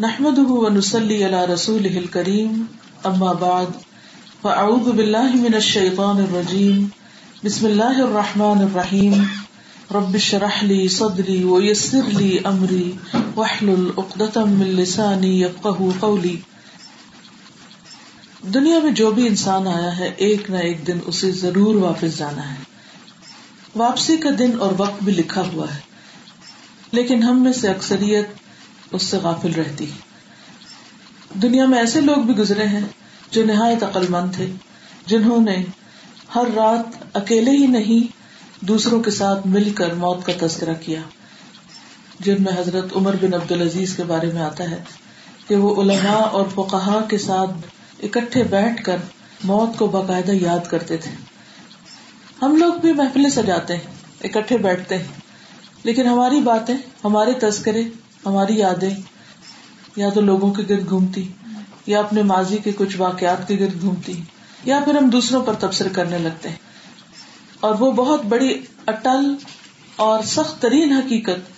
نحمده ونسلي على رسوله الكريم اما بعد فاعوذ بالله من الشيطان الرجيم. بسم الله الرحمن الرحيم. رب اشرح لي صدري ويسر لي امري واحلل عقدة من لساني يفقهوا قولي. دنیا میں جو بھی انسان آیا ہے، ایک نہ ایک دن اسے ضرور واپس جانا ہے۔ واپسی کا دن اور وقت بھی لکھا ہوا ہے، لیکن ہم میں سے اکثریت اس سے غافل رہتی۔ دنیا میں ایسے لوگ بھی گزرے ہیں جو نہایت عقل مند تھے، جنہوں نے ہر رات اکیلے ہی نہیں، دوسروں کے ساتھ مل کر موت کا تذکرہ کیا۔ جن میں حضرت عمر بن عبد العزیز کے بارے میں آتا ہے کہ وہ علماء اور فقہا کے ساتھ اکٹھے بیٹھ کر موت کو باقاعدہ یاد کرتے تھے۔ ہم لوگ بھی محفلیں سجاتے ہیں، اکٹھے بیٹھتے ہیں۔ لیکن ہماری باتیں، ہمارے تذکرے ہماری یادیں یا تو لوگوں کے گرد گھومتی، یا اپنے ماضی کے کچھ واقعات کے گرد گھومتی، یا پھر ہم دوسروں پر تبصر کرنے لگتے ہیں۔ اور وہ بہت بڑی اٹل اور سخت ترین حقیقت،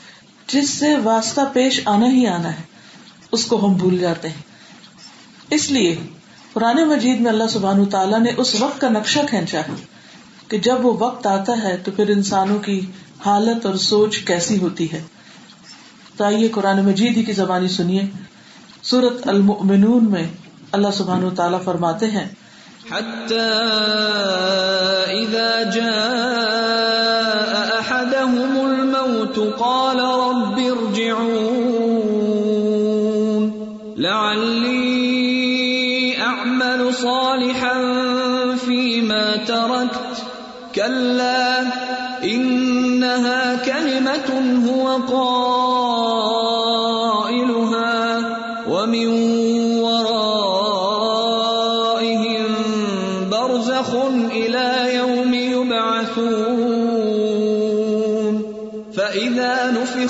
جس سے واسطہ پیش آنا ہی آنا ہے، اس کو ہم بھول جاتے ہیں۔ اس لیے پرانے مجید میں اللہ سبحان تعالیٰ نے اس وقت کا نقشہ کھینچا ہے کہ جب وہ وقت آتا ہے تو پھر انسانوں کی حالت اور سوچ کیسی ہوتی ہے۔ تو آئیے قرآن مجید ہی کی زبانی سنیے۔ سورت المؤمنون میں اللہ سبحان تعالیٰ فرماتے ہیں۔ الموت قال رب ارجعون۔ لعلي اعمل صالحا فيما تركت۔ كلا انها كلمه هو قائلها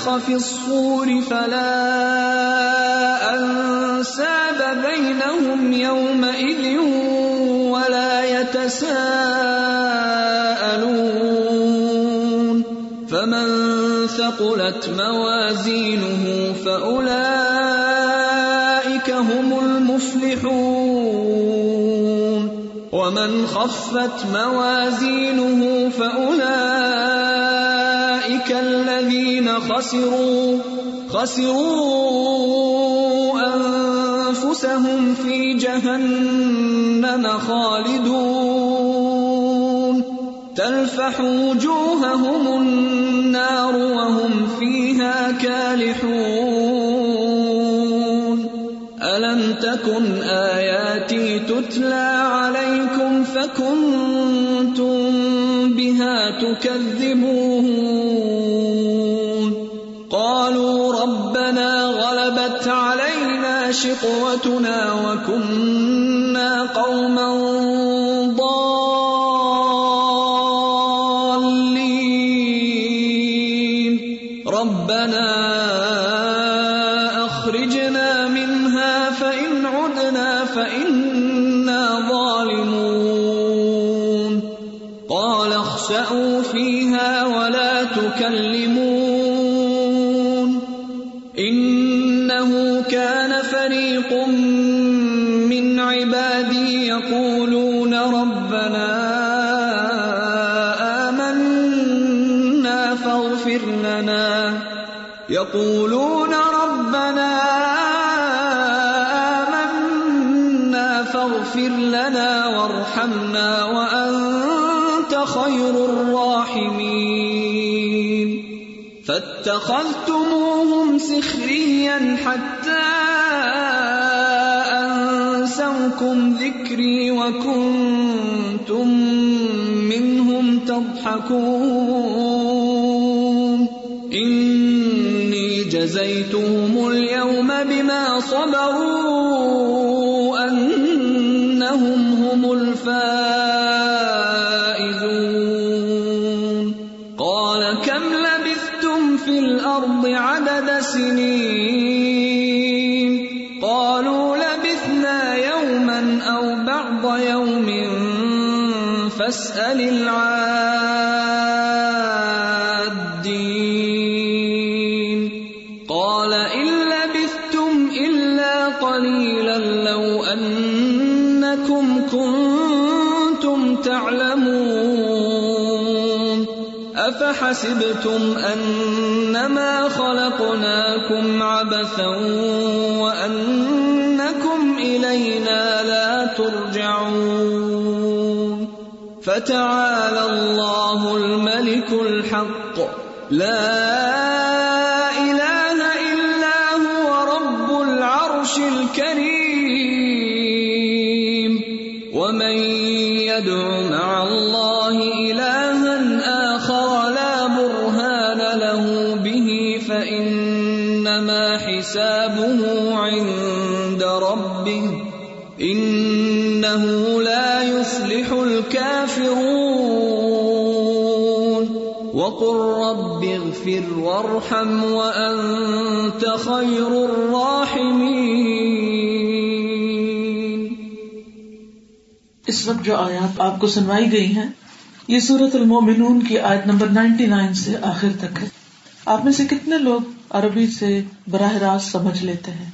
فاذا نفخ في الصور فلا انساب بينهم يومئذ ولا يتساءلون فمن ثقلت موازينه فاولئك هم المفلحون ومن خفت موازينه فاولئك الذين خسروا خسروا انفسهم في جهنم خالدون. تلفح وجوههم النار وهم فيها كالحون. الم تكن اياتي تتلى قوة وكنتم منهم تضحكون إني جزيتهم اليوم بما صبروا أنهم هم الفائزون قال كم لبثتم في الأرض عدد سنين فاسأل العادين قال إن لبثتم إلا قليلا لو أنكم كنتم تعلمون أفحسبتم أنما خلقناكم فتعالى الله الملك الحق. لا الكافرون وقل رب اغفر وارحم وأنت خير الراحمين. اس وقت جو آیات آپ کو سنوائی گئی ہیں یہ سورت المومنون کی آیت نمبر 99 سے آخر تک ہے۔ آپ میں سے کتنے لوگ عربی سے براہ راست سمجھ لیتے ہیں؟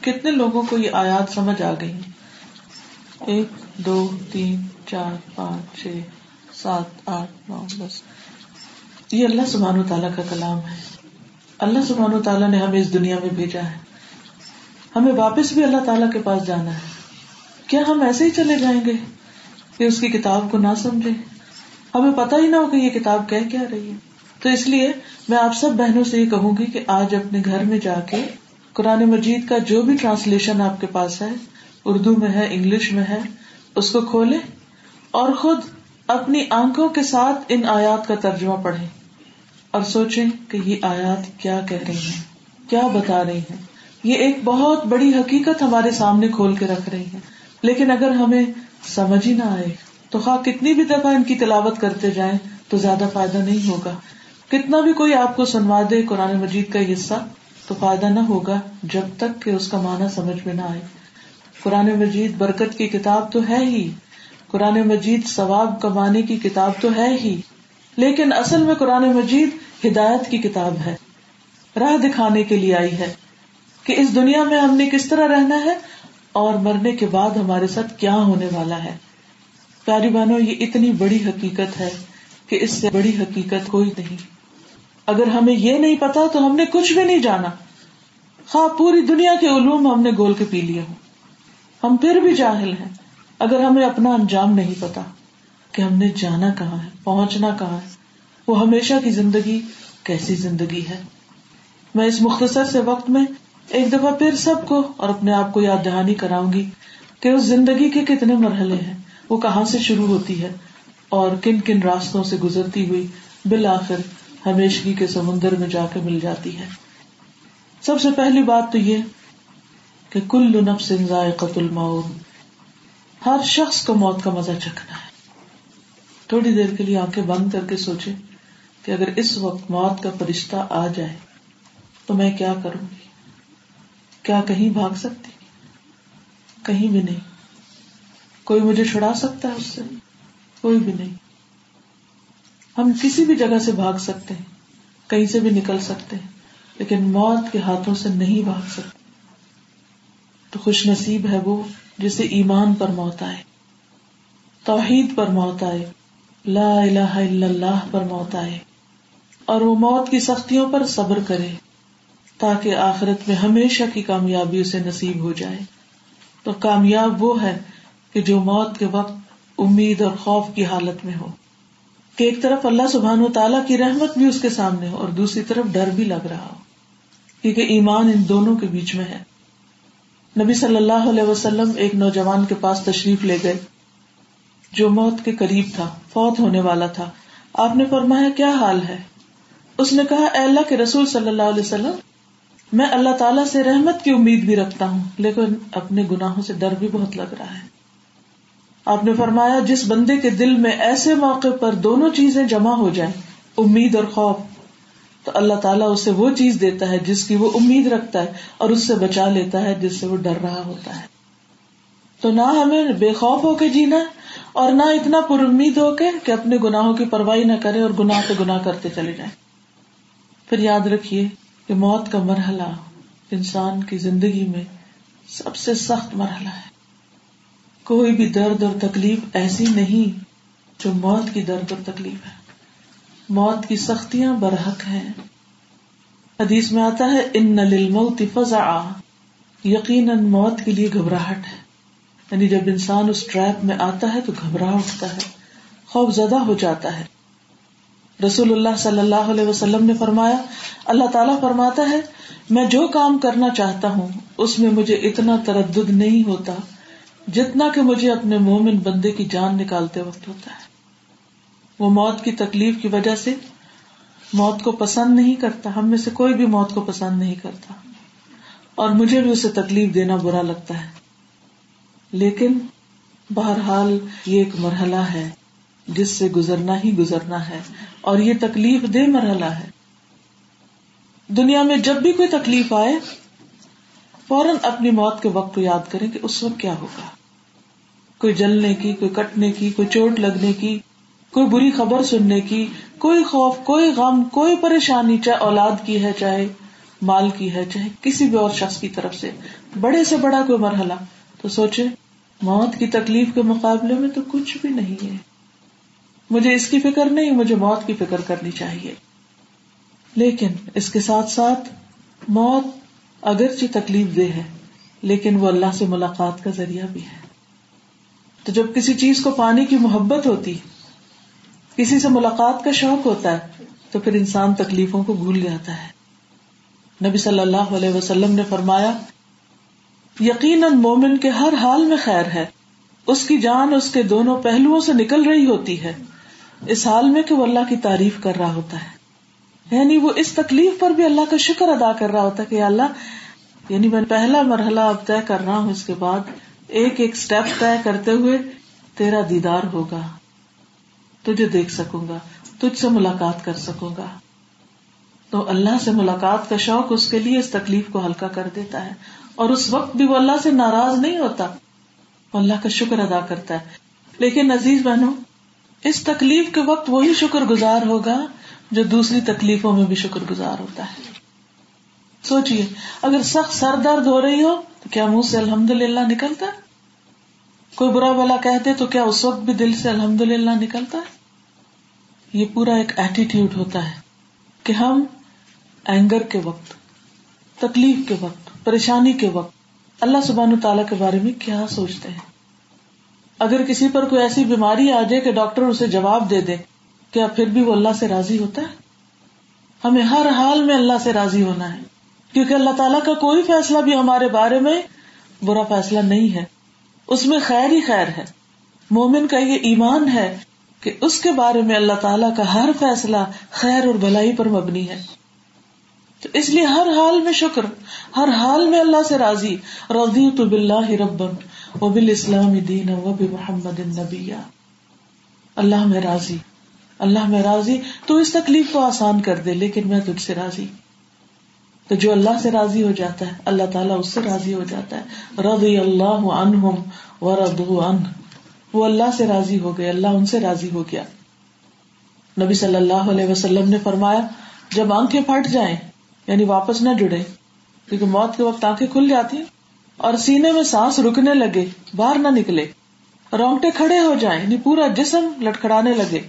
کتنے لوگوں کو یہ آیات سمجھ آ گئی ایک دو تین چار، پانچ، چھ، سات، آٹھ، نو، دس۔ یہ اللہ سبحانہ و تعالیٰ کا کلام ہے۔ اللہ سبحانہ و تعالیٰ نے ہمیں اس دنیا میں بھیجا ہے۔ ہمیں واپس بھی اللہ تعالیٰ کے پاس جانا ہے۔ کیا ہم ایسے ہی چلے جائیں گے کہ اس کی کتاب کو نہ سمجھے؟ ہمیں پتا ہی نہ ہو کہ یہ کتاب کہہ کیا رہی ہے۔ تو اس لیے میں آپ سب بہنوں سے یہ کہوں گی کہ آج اپنے گھر میں جا کے قرآن مجید کا جو بھی ٹرانسلیشن آپ کے پاس ہے، اردو میں ہے، انگلش میں ہے، اس کو کھولے اور خود اپنی آنکھوں کے ساتھ ان آیات کا ترجمہ پڑھیں اور سوچیں کہ یہ آیات کیا کہہ رہی ہیں، کیا بتا رہی ہیں۔ یہ ایک بہت بڑی حقیقت ہمارے سامنے کھول کے رکھ رہی ہے لیکن اگر ہمیں سمجھ ہی نہ آئے تو خواہ کتنی بھی دفعہ ان کی تلاوت کرتے جائیں تو زیادہ فائدہ نہیں ہوگا۔ کتنا بھی کوئی آپ کو سنوا دے قرآن مجید کا حصہ تو فائدہ نہ ہوگا جب تک کہ اس کا معنی سمجھ میں نہ آئے۔ قرآن مجید برکت کی کتاب تو ہے ہی۔ قرآن مجید ثواب کمانے کی کتاب تو ہے ہی، لیکن اصل میں قرآن مجید ہدایت کی کتاب ہے، راہ دکھانے کے لیے آئی ہے کہ اس دنیا میں ہم نے کس طرح رہنا ہے اور مرنے کے بعد ہمارے ساتھ کیا ہونے والا ہے۔ پیاری بانو یہ اتنی بڑی حقیقت ہے کہ اس سے بڑی حقیقت کوئی نہیں۔ اگر ہمیں یہ نہیں پتا تو ہم نے کچھ بھی نہیں جانا۔ خواہ پوری دنیا کے علوم ہم نے گول کے پی لیے ہوں۔ ہم پھر بھی جاہل ہیں۔ اگر ہمیں اپنا انجام نہیں پتا کہ ہم نے جانا کہاں ہے، پہنچنا کہاں ہے، وہ ہمیشہ کی زندگی کیسی زندگی ہے۔ میں اس مختصر سے وقت میں ایک دفعہ پھر سب کو اور اپنے آپ کو یاد دہانی کراؤں گی کہ اس زندگی کے کتنے مرحلے ہیں، وہ کہاں سے شروع ہوتی ہے اور کن کن راستوں سے گزرتی ہوئی بالآخر ہمیشگی کے سمندر میں جا کے مل جاتی ہے۔ سب سے پہلی بات تو یہ کہ کل نفس ذائقۃ الموت۔ ہر شخص کو موت کا مزہ چکھنا ہے۔ تھوڑی دیر کے لیے آنکھیں بند کر کے سوچے کہ اگر اس وقت موت کا فرشتہ آ جائے تو میں کیا کروں گی؟ کیا کہیں بھاگ سکتی؟ کہیں بھی نہیں۔ کوئی مجھے چھڑا سکتا ہے اس سے؟ کوئی بھی نہیں۔ ہم کسی بھی جگہ سے بھاگ سکتے ہیں، کہیں سے بھی نکل سکتے ہیں، لیکن موت کے ہاتھوں سے نہیں بھاگ سکتے۔ تو خوش نصیب ہے وہ۔ جسے ایمان پر موت آئے، توحید پر موت آئے، لا الہ الا اللہ پر موت آئے، اور وہ موت کی سختیوں پر صبر کرے، تاکہ آخرت میں ہمیشہ کی کامیابی اسے نصیب ہو جائے۔ تو کامیاب وہ ہے کہ جو موت کے وقت امید اور خوف کی حالت میں ہو، کہ ایک طرف اللہ سبحان و تعالیٰ کی رحمت بھی اس کے سامنے ہو اور دوسری طرف ڈر بھی لگ رہا ہو، کیونکہ ایمان ان دونوں کے بیچ میں ہے۔ نبی صلی اللہ علیہ وسلم ایک نوجوان کے پاس تشریف لے گئے۔ جو موت کے قریب تھا، فوت ہونے والا تھا۔ آپ نے فرمایا، کیا حال ہے؟ اس نے کہا، اے اللہ کے رسول صلی اللہ علیہ وسلم، میں اللہ تعالیٰ سے رحمت کی امید بھی رکھتا ہوں، لیکن اپنے گناہوں سے ڈر بھی بہت لگ رہا ہے۔ آپ نے فرمایا، جس بندے کے دل میں ایسے موقع پر دونوں چیزیں جمع ہو جائیں، امید اور خوف تو اللہ تعالیٰ اسے وہ چیز دیتا ہے جس کی وہ امید رکھتا ہے اور اس سے بچا لیتا ہے جس سے وہ ڈر رہا ہوتا ہے۔ تو نہ ہمیں بے خوف ہو کے جینا اور نہ اتنا پر امید ہو کے کہ اپنے گناہوں کی پرواہی نہ کرے اور گناہ پہ گناہ کرتے چلے جائیں۔ پھر یاد رکھیے کہ موت کا مرحلہ انسان کی زندگی میں سب سے سخت مرحلہ ہے۔ کوئی بھی درد اور تکلیف ایسی نہیں جو موت کی درد اور تکلیف ہے۔ موت کی سختیاں برحق ہیں۔ حدیث میں آتا ہے، ان للموت فزع یقیناً موت کے لیے گھبراہٹ ہے۔ یعنی جب انسان اس ٹریپ میں آتا ہے تو گھبراہ اٹھتا ہے، خوف زدہ ہو جاتا ہے۔ رسول اللہ صلی اللہ علیہ وسلم نے فرمایا، اللہ تعالیٰ فرماتا ہے، میں جو کام کرنا چاہتا ہوں، اس میں مجھے اتنا تردد نہیں ہوتا جتنا کہ مجھے اپنے مومن بندے کی جان نکالتے وقت ہوتا ہے۔ وہ موت کی تکلیف کی وجہ سے موت کو پسند نہیں کرتا، ہم میں سے کوئی بھی موت کو پسند نہیں کرتا۔ اور مجھے بھی اسے تکلیف دینا برا لگتا ہے۔ لیکن بہرحال یہ ایک مرحلہ ہے جس سے گزرنا ہی گزرنا ہے، اور یہ تکلیف دہ مرحلہ ہے۔ دنیا میں جب بھی کوئی تکلیف آئے، فوراً اپنی موت کے وقت کو یاد کریں کہ اس وقت کیا ہوگا۔ کوئی جلنے کی، کوئی کٹنے کی، کوئی چوٹ لگنے کی کوئی بری خبر سننے کی، کوئی خوف، کوئی غم، کوئی پریشانی، چاہے اولاد کی ہے، چاہے مال کی ہے، چاہے کسی بھی اور شخص کی طرف سے۔ بڑے سے بڑا کوئی مرحلہ۔ تو سوچے، موت کی تکلیف کے مقابلے میں تو کچھ بھی نہیں ہے۔ مجھے اس کی فکر نہیں، مجھے موت کی فکر کرنی چاہیے۔ لیکن اس کے ساتھ ساتھ موت اگرچہ تکلیف دہ ہے، لیکن وہ اللہ سے ملاقات کا ذریعہ بھی ہے۔ تو جب کسی چیز کو پانے کی محبت ہوتی کسی سے ملاقات کا شوق ہوتا ہے تو پھر انسان تکلیفوں کو بھول جاتا ہے۔ نبی صلی اللہ علیہ وسلم نے فرمایا، یقیناً مومن کے ہر حال میں خیر ہے۔ اس کی جان اس کے دونوں پہلوؤں سے نکل رہی ہوتی ہے۔ اس حال میں کہ وہ اللہ کی تعریف کر رہا ہوتا ہے۔ یعنی وہ اس تکلیف پر بھی اللہ کا شکر ادا کر رہا ہوتا ہے کہ اللہ یعنی میں پہلا مرحلہ اب طے کر رہا ہوں، اس کے بعد ایک ایک اسٹیپ طے کرتے ہوئے تیرا دیدار ہوگا۔ تجھے دیکھ سکوں گا، تجھ سے ملاقات کر سکوں گا۔ تو اللہ سے ملاقات کا شوق اس کے لیے اس تکلیف کو ہلکا کر دیتا ہے۔ اور اس وقت بھی وہ اللہ سے ناراض نہیں ہوتا۔ وہ اللہ کا شکر ادا کرتا ہے۔ لیکن عزیز بہنوں، اس تکلیف کے وقت وہی شکر گزار ہوگا جو دوسری تکلیفوں میں بھی شکر گزار ہوتا ہے۔ سوچیے اگر سخت سر درد ہو رہی ہو تو کیا منہ سے الحمد للہ نکلتا؟ ہے کوئی برا بلا کہتے تو کیا اس وقت بھی دل سے الحمد للہ نکلتا ہے؟ یہ پورا ایک ایٹیٹیوڈ ہوتا ہے کہ ہم اینگر کے وقت، تکلیف کے وقت، پریشانی کے وقت اللہ سبحان تعالیٰ کے بارے میں کیا سوچتے ہیں؟ اگر کسی پر کوئی ایسی بیماری آ جائے کہ ڈاکٹر اسے جواب دے دے، کیا پھر بھی وہ اللہ سے راضی ہوتا ہے؟ ہمیں ہر حال میں اللہ سے راضی ہونا ہے، کیونکہ اللہ تعالیٰ کا کوئی فیصلہ بھی ہمارے بارے میں برا فیصلہ نہیں ہے۔ اس میں خیر ہی خیر ہے۔ مومن کا یہ ایمان ہے کہ اس کے بارے میں اللہ تعالیٰ کا ہر فیصلہ خیر اور بھلائی پر مبنی ہے۔ تو اس لیے ہر حال میں شکر، ہر حال میں اللہ سے راضی۔ رضی تو بلّہ ربن و بال اسلام دین و محمد نبی اللہ میں راضی، اللہ میں راضی۔ تو اس تکلیف کو آسان کر دے، لیکن میں تجھ سے راضی۔ تو جو اللہ سے راضی ہو جاتا ہے، اللہ تعالیٰ اس سے راضی ہو جاتا ہے۔ رضی اللہ عنہم و ردو ان وہ اللہ سے راضی ہو گئے، اللہ ان سے راضی ہو گیا۔ نبی صلی اللہ علیہ وسلم نے فرمایا، جب آنکھیں پھٹ جائیں یعنی واپس نہ جڑے کیونکہ موت کے وقت آنکھیں کھل جاتی اور سینے میں سانس رکنے لگے، باہر نہ نکلے۔ رونگٹے کھڑے ہو جائیں یعنی پورا جسم لٹکڑانے لگے۔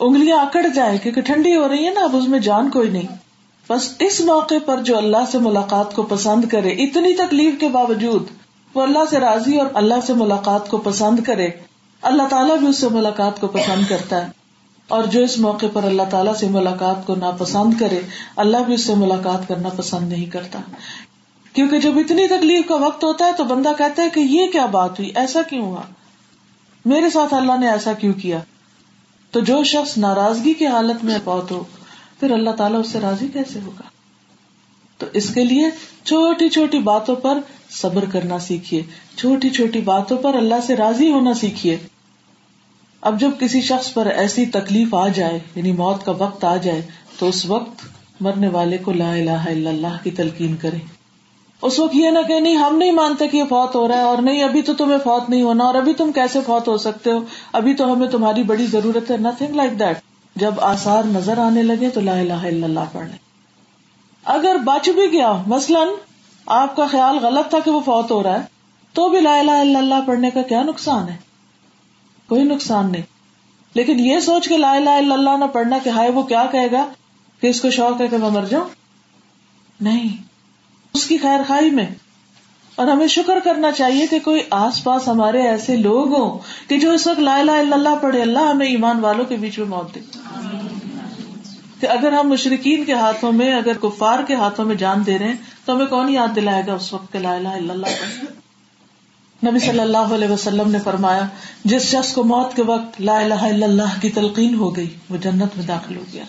انگلیاں اکڑ جائیں، کیونکہ ٹھنڈی ہو رہی ہے نا، اب اس میں جان کوئی نہیں۔ بس اس موقع پر جو اللہ سے ملاقات کو پسند کرے، اتنی تکلیف کے باوجود وہ اللہ سے راضی اور اللہ سے ملاقات کو پسند کرے، اللہ تعالیٰ بھی اس سے ملاقات کو پسند کرتا ہے۔ اور جو اس موقع پر اللہ تعالیٰ سے ملاقات کو ناپسند کرے، اللہ بھی اس سے ملاقات کرنا پسند نہیں کرتا۔ کیونکہ جب اتنی تکلیف کا وقت ہوتا ہے تو بندہ کہتا ہے کہ یہ کیا بات ہوئی، ایسا کیوں ہوا؟ میرے ساتھ اللہ نے ایسا کیوں کیا؟ تو جو شخص ناراضگی کی حالت میں بہت ہو پھر اللہ تعالیٰ اس سے راضی کیسے ہوگا؟ تو اس کے لیے چھوٹی چھوٹی باتوں پر صبر کرنا سیکھیے۔ چھوٹی چھوٹی باتوں پر اللہ سے راضی ہونا سیکھیے۔ اب جب کسی شخص پر ایسی تکلیف آ جائے یعنی موت کا وقت آ جائے، تو اس وقت مرنے والے کو لا الہ الا اللہ کی تلقین کرے۔ اس وقت یہ نہ کہ نہیں، ہم نہیں مانتے کہ یہ فوت ہو رہا ہے، اور نہیں، ابھی تو تمہیں فوت نہیں ہونا، اور ابھی تم کیسے فوت ہو سکتے ہو؟ ابھی تو ہمیں تمہاری بڑی ضرورت ہے نتنگ لائک دیٹ جب آسار نظر آنے لگے تو لا الہ الا اللہ پڑھ لیں۔ اگر بچ بھی گیا، مثلاً آپ کا خیال غلط تھا کہ وہ فوت ہو رہا ہے، تو بھی لا الہ الا اللہ پڑھنے کا کیا نقصان ہے؟ کوئی نقصان نہیں۔ لیکن یہ سوچ کے لا الہ الا اللہ نہ پڑھنا کہ ہائے وہ کیا کہے گا، کہ اس کو شوق ہے کہ میں مر جاؤں؟ نہیں۔ اس کی خیر خائی میں۔ اور ہمیں شکر کرنا چاہیے کہ کوئی آس پاس ہمارے ایسے لوگ ہوں کہ جو اس وقت لا الہ الا اللہ پڑھے، اللہ ہمیں ایمان والوں کے بیچ میں موت دے۔ کہ اگر ہم مشرقین کے ہاتھوں میں، اگر کفار کے ہاتھوں میں جان دے رہے ہیں، تو ہمیں کون یاد دلائے گا اس وقت لا الہ الا اللہ؟ نبی صلی اللہ علیہ وسلم نے فرمایا، جس شخص کو موت کے وقت لا الہ الا اللہ کی تلقین ہو گئی، وہ جنت میں داخل ہو گیا۔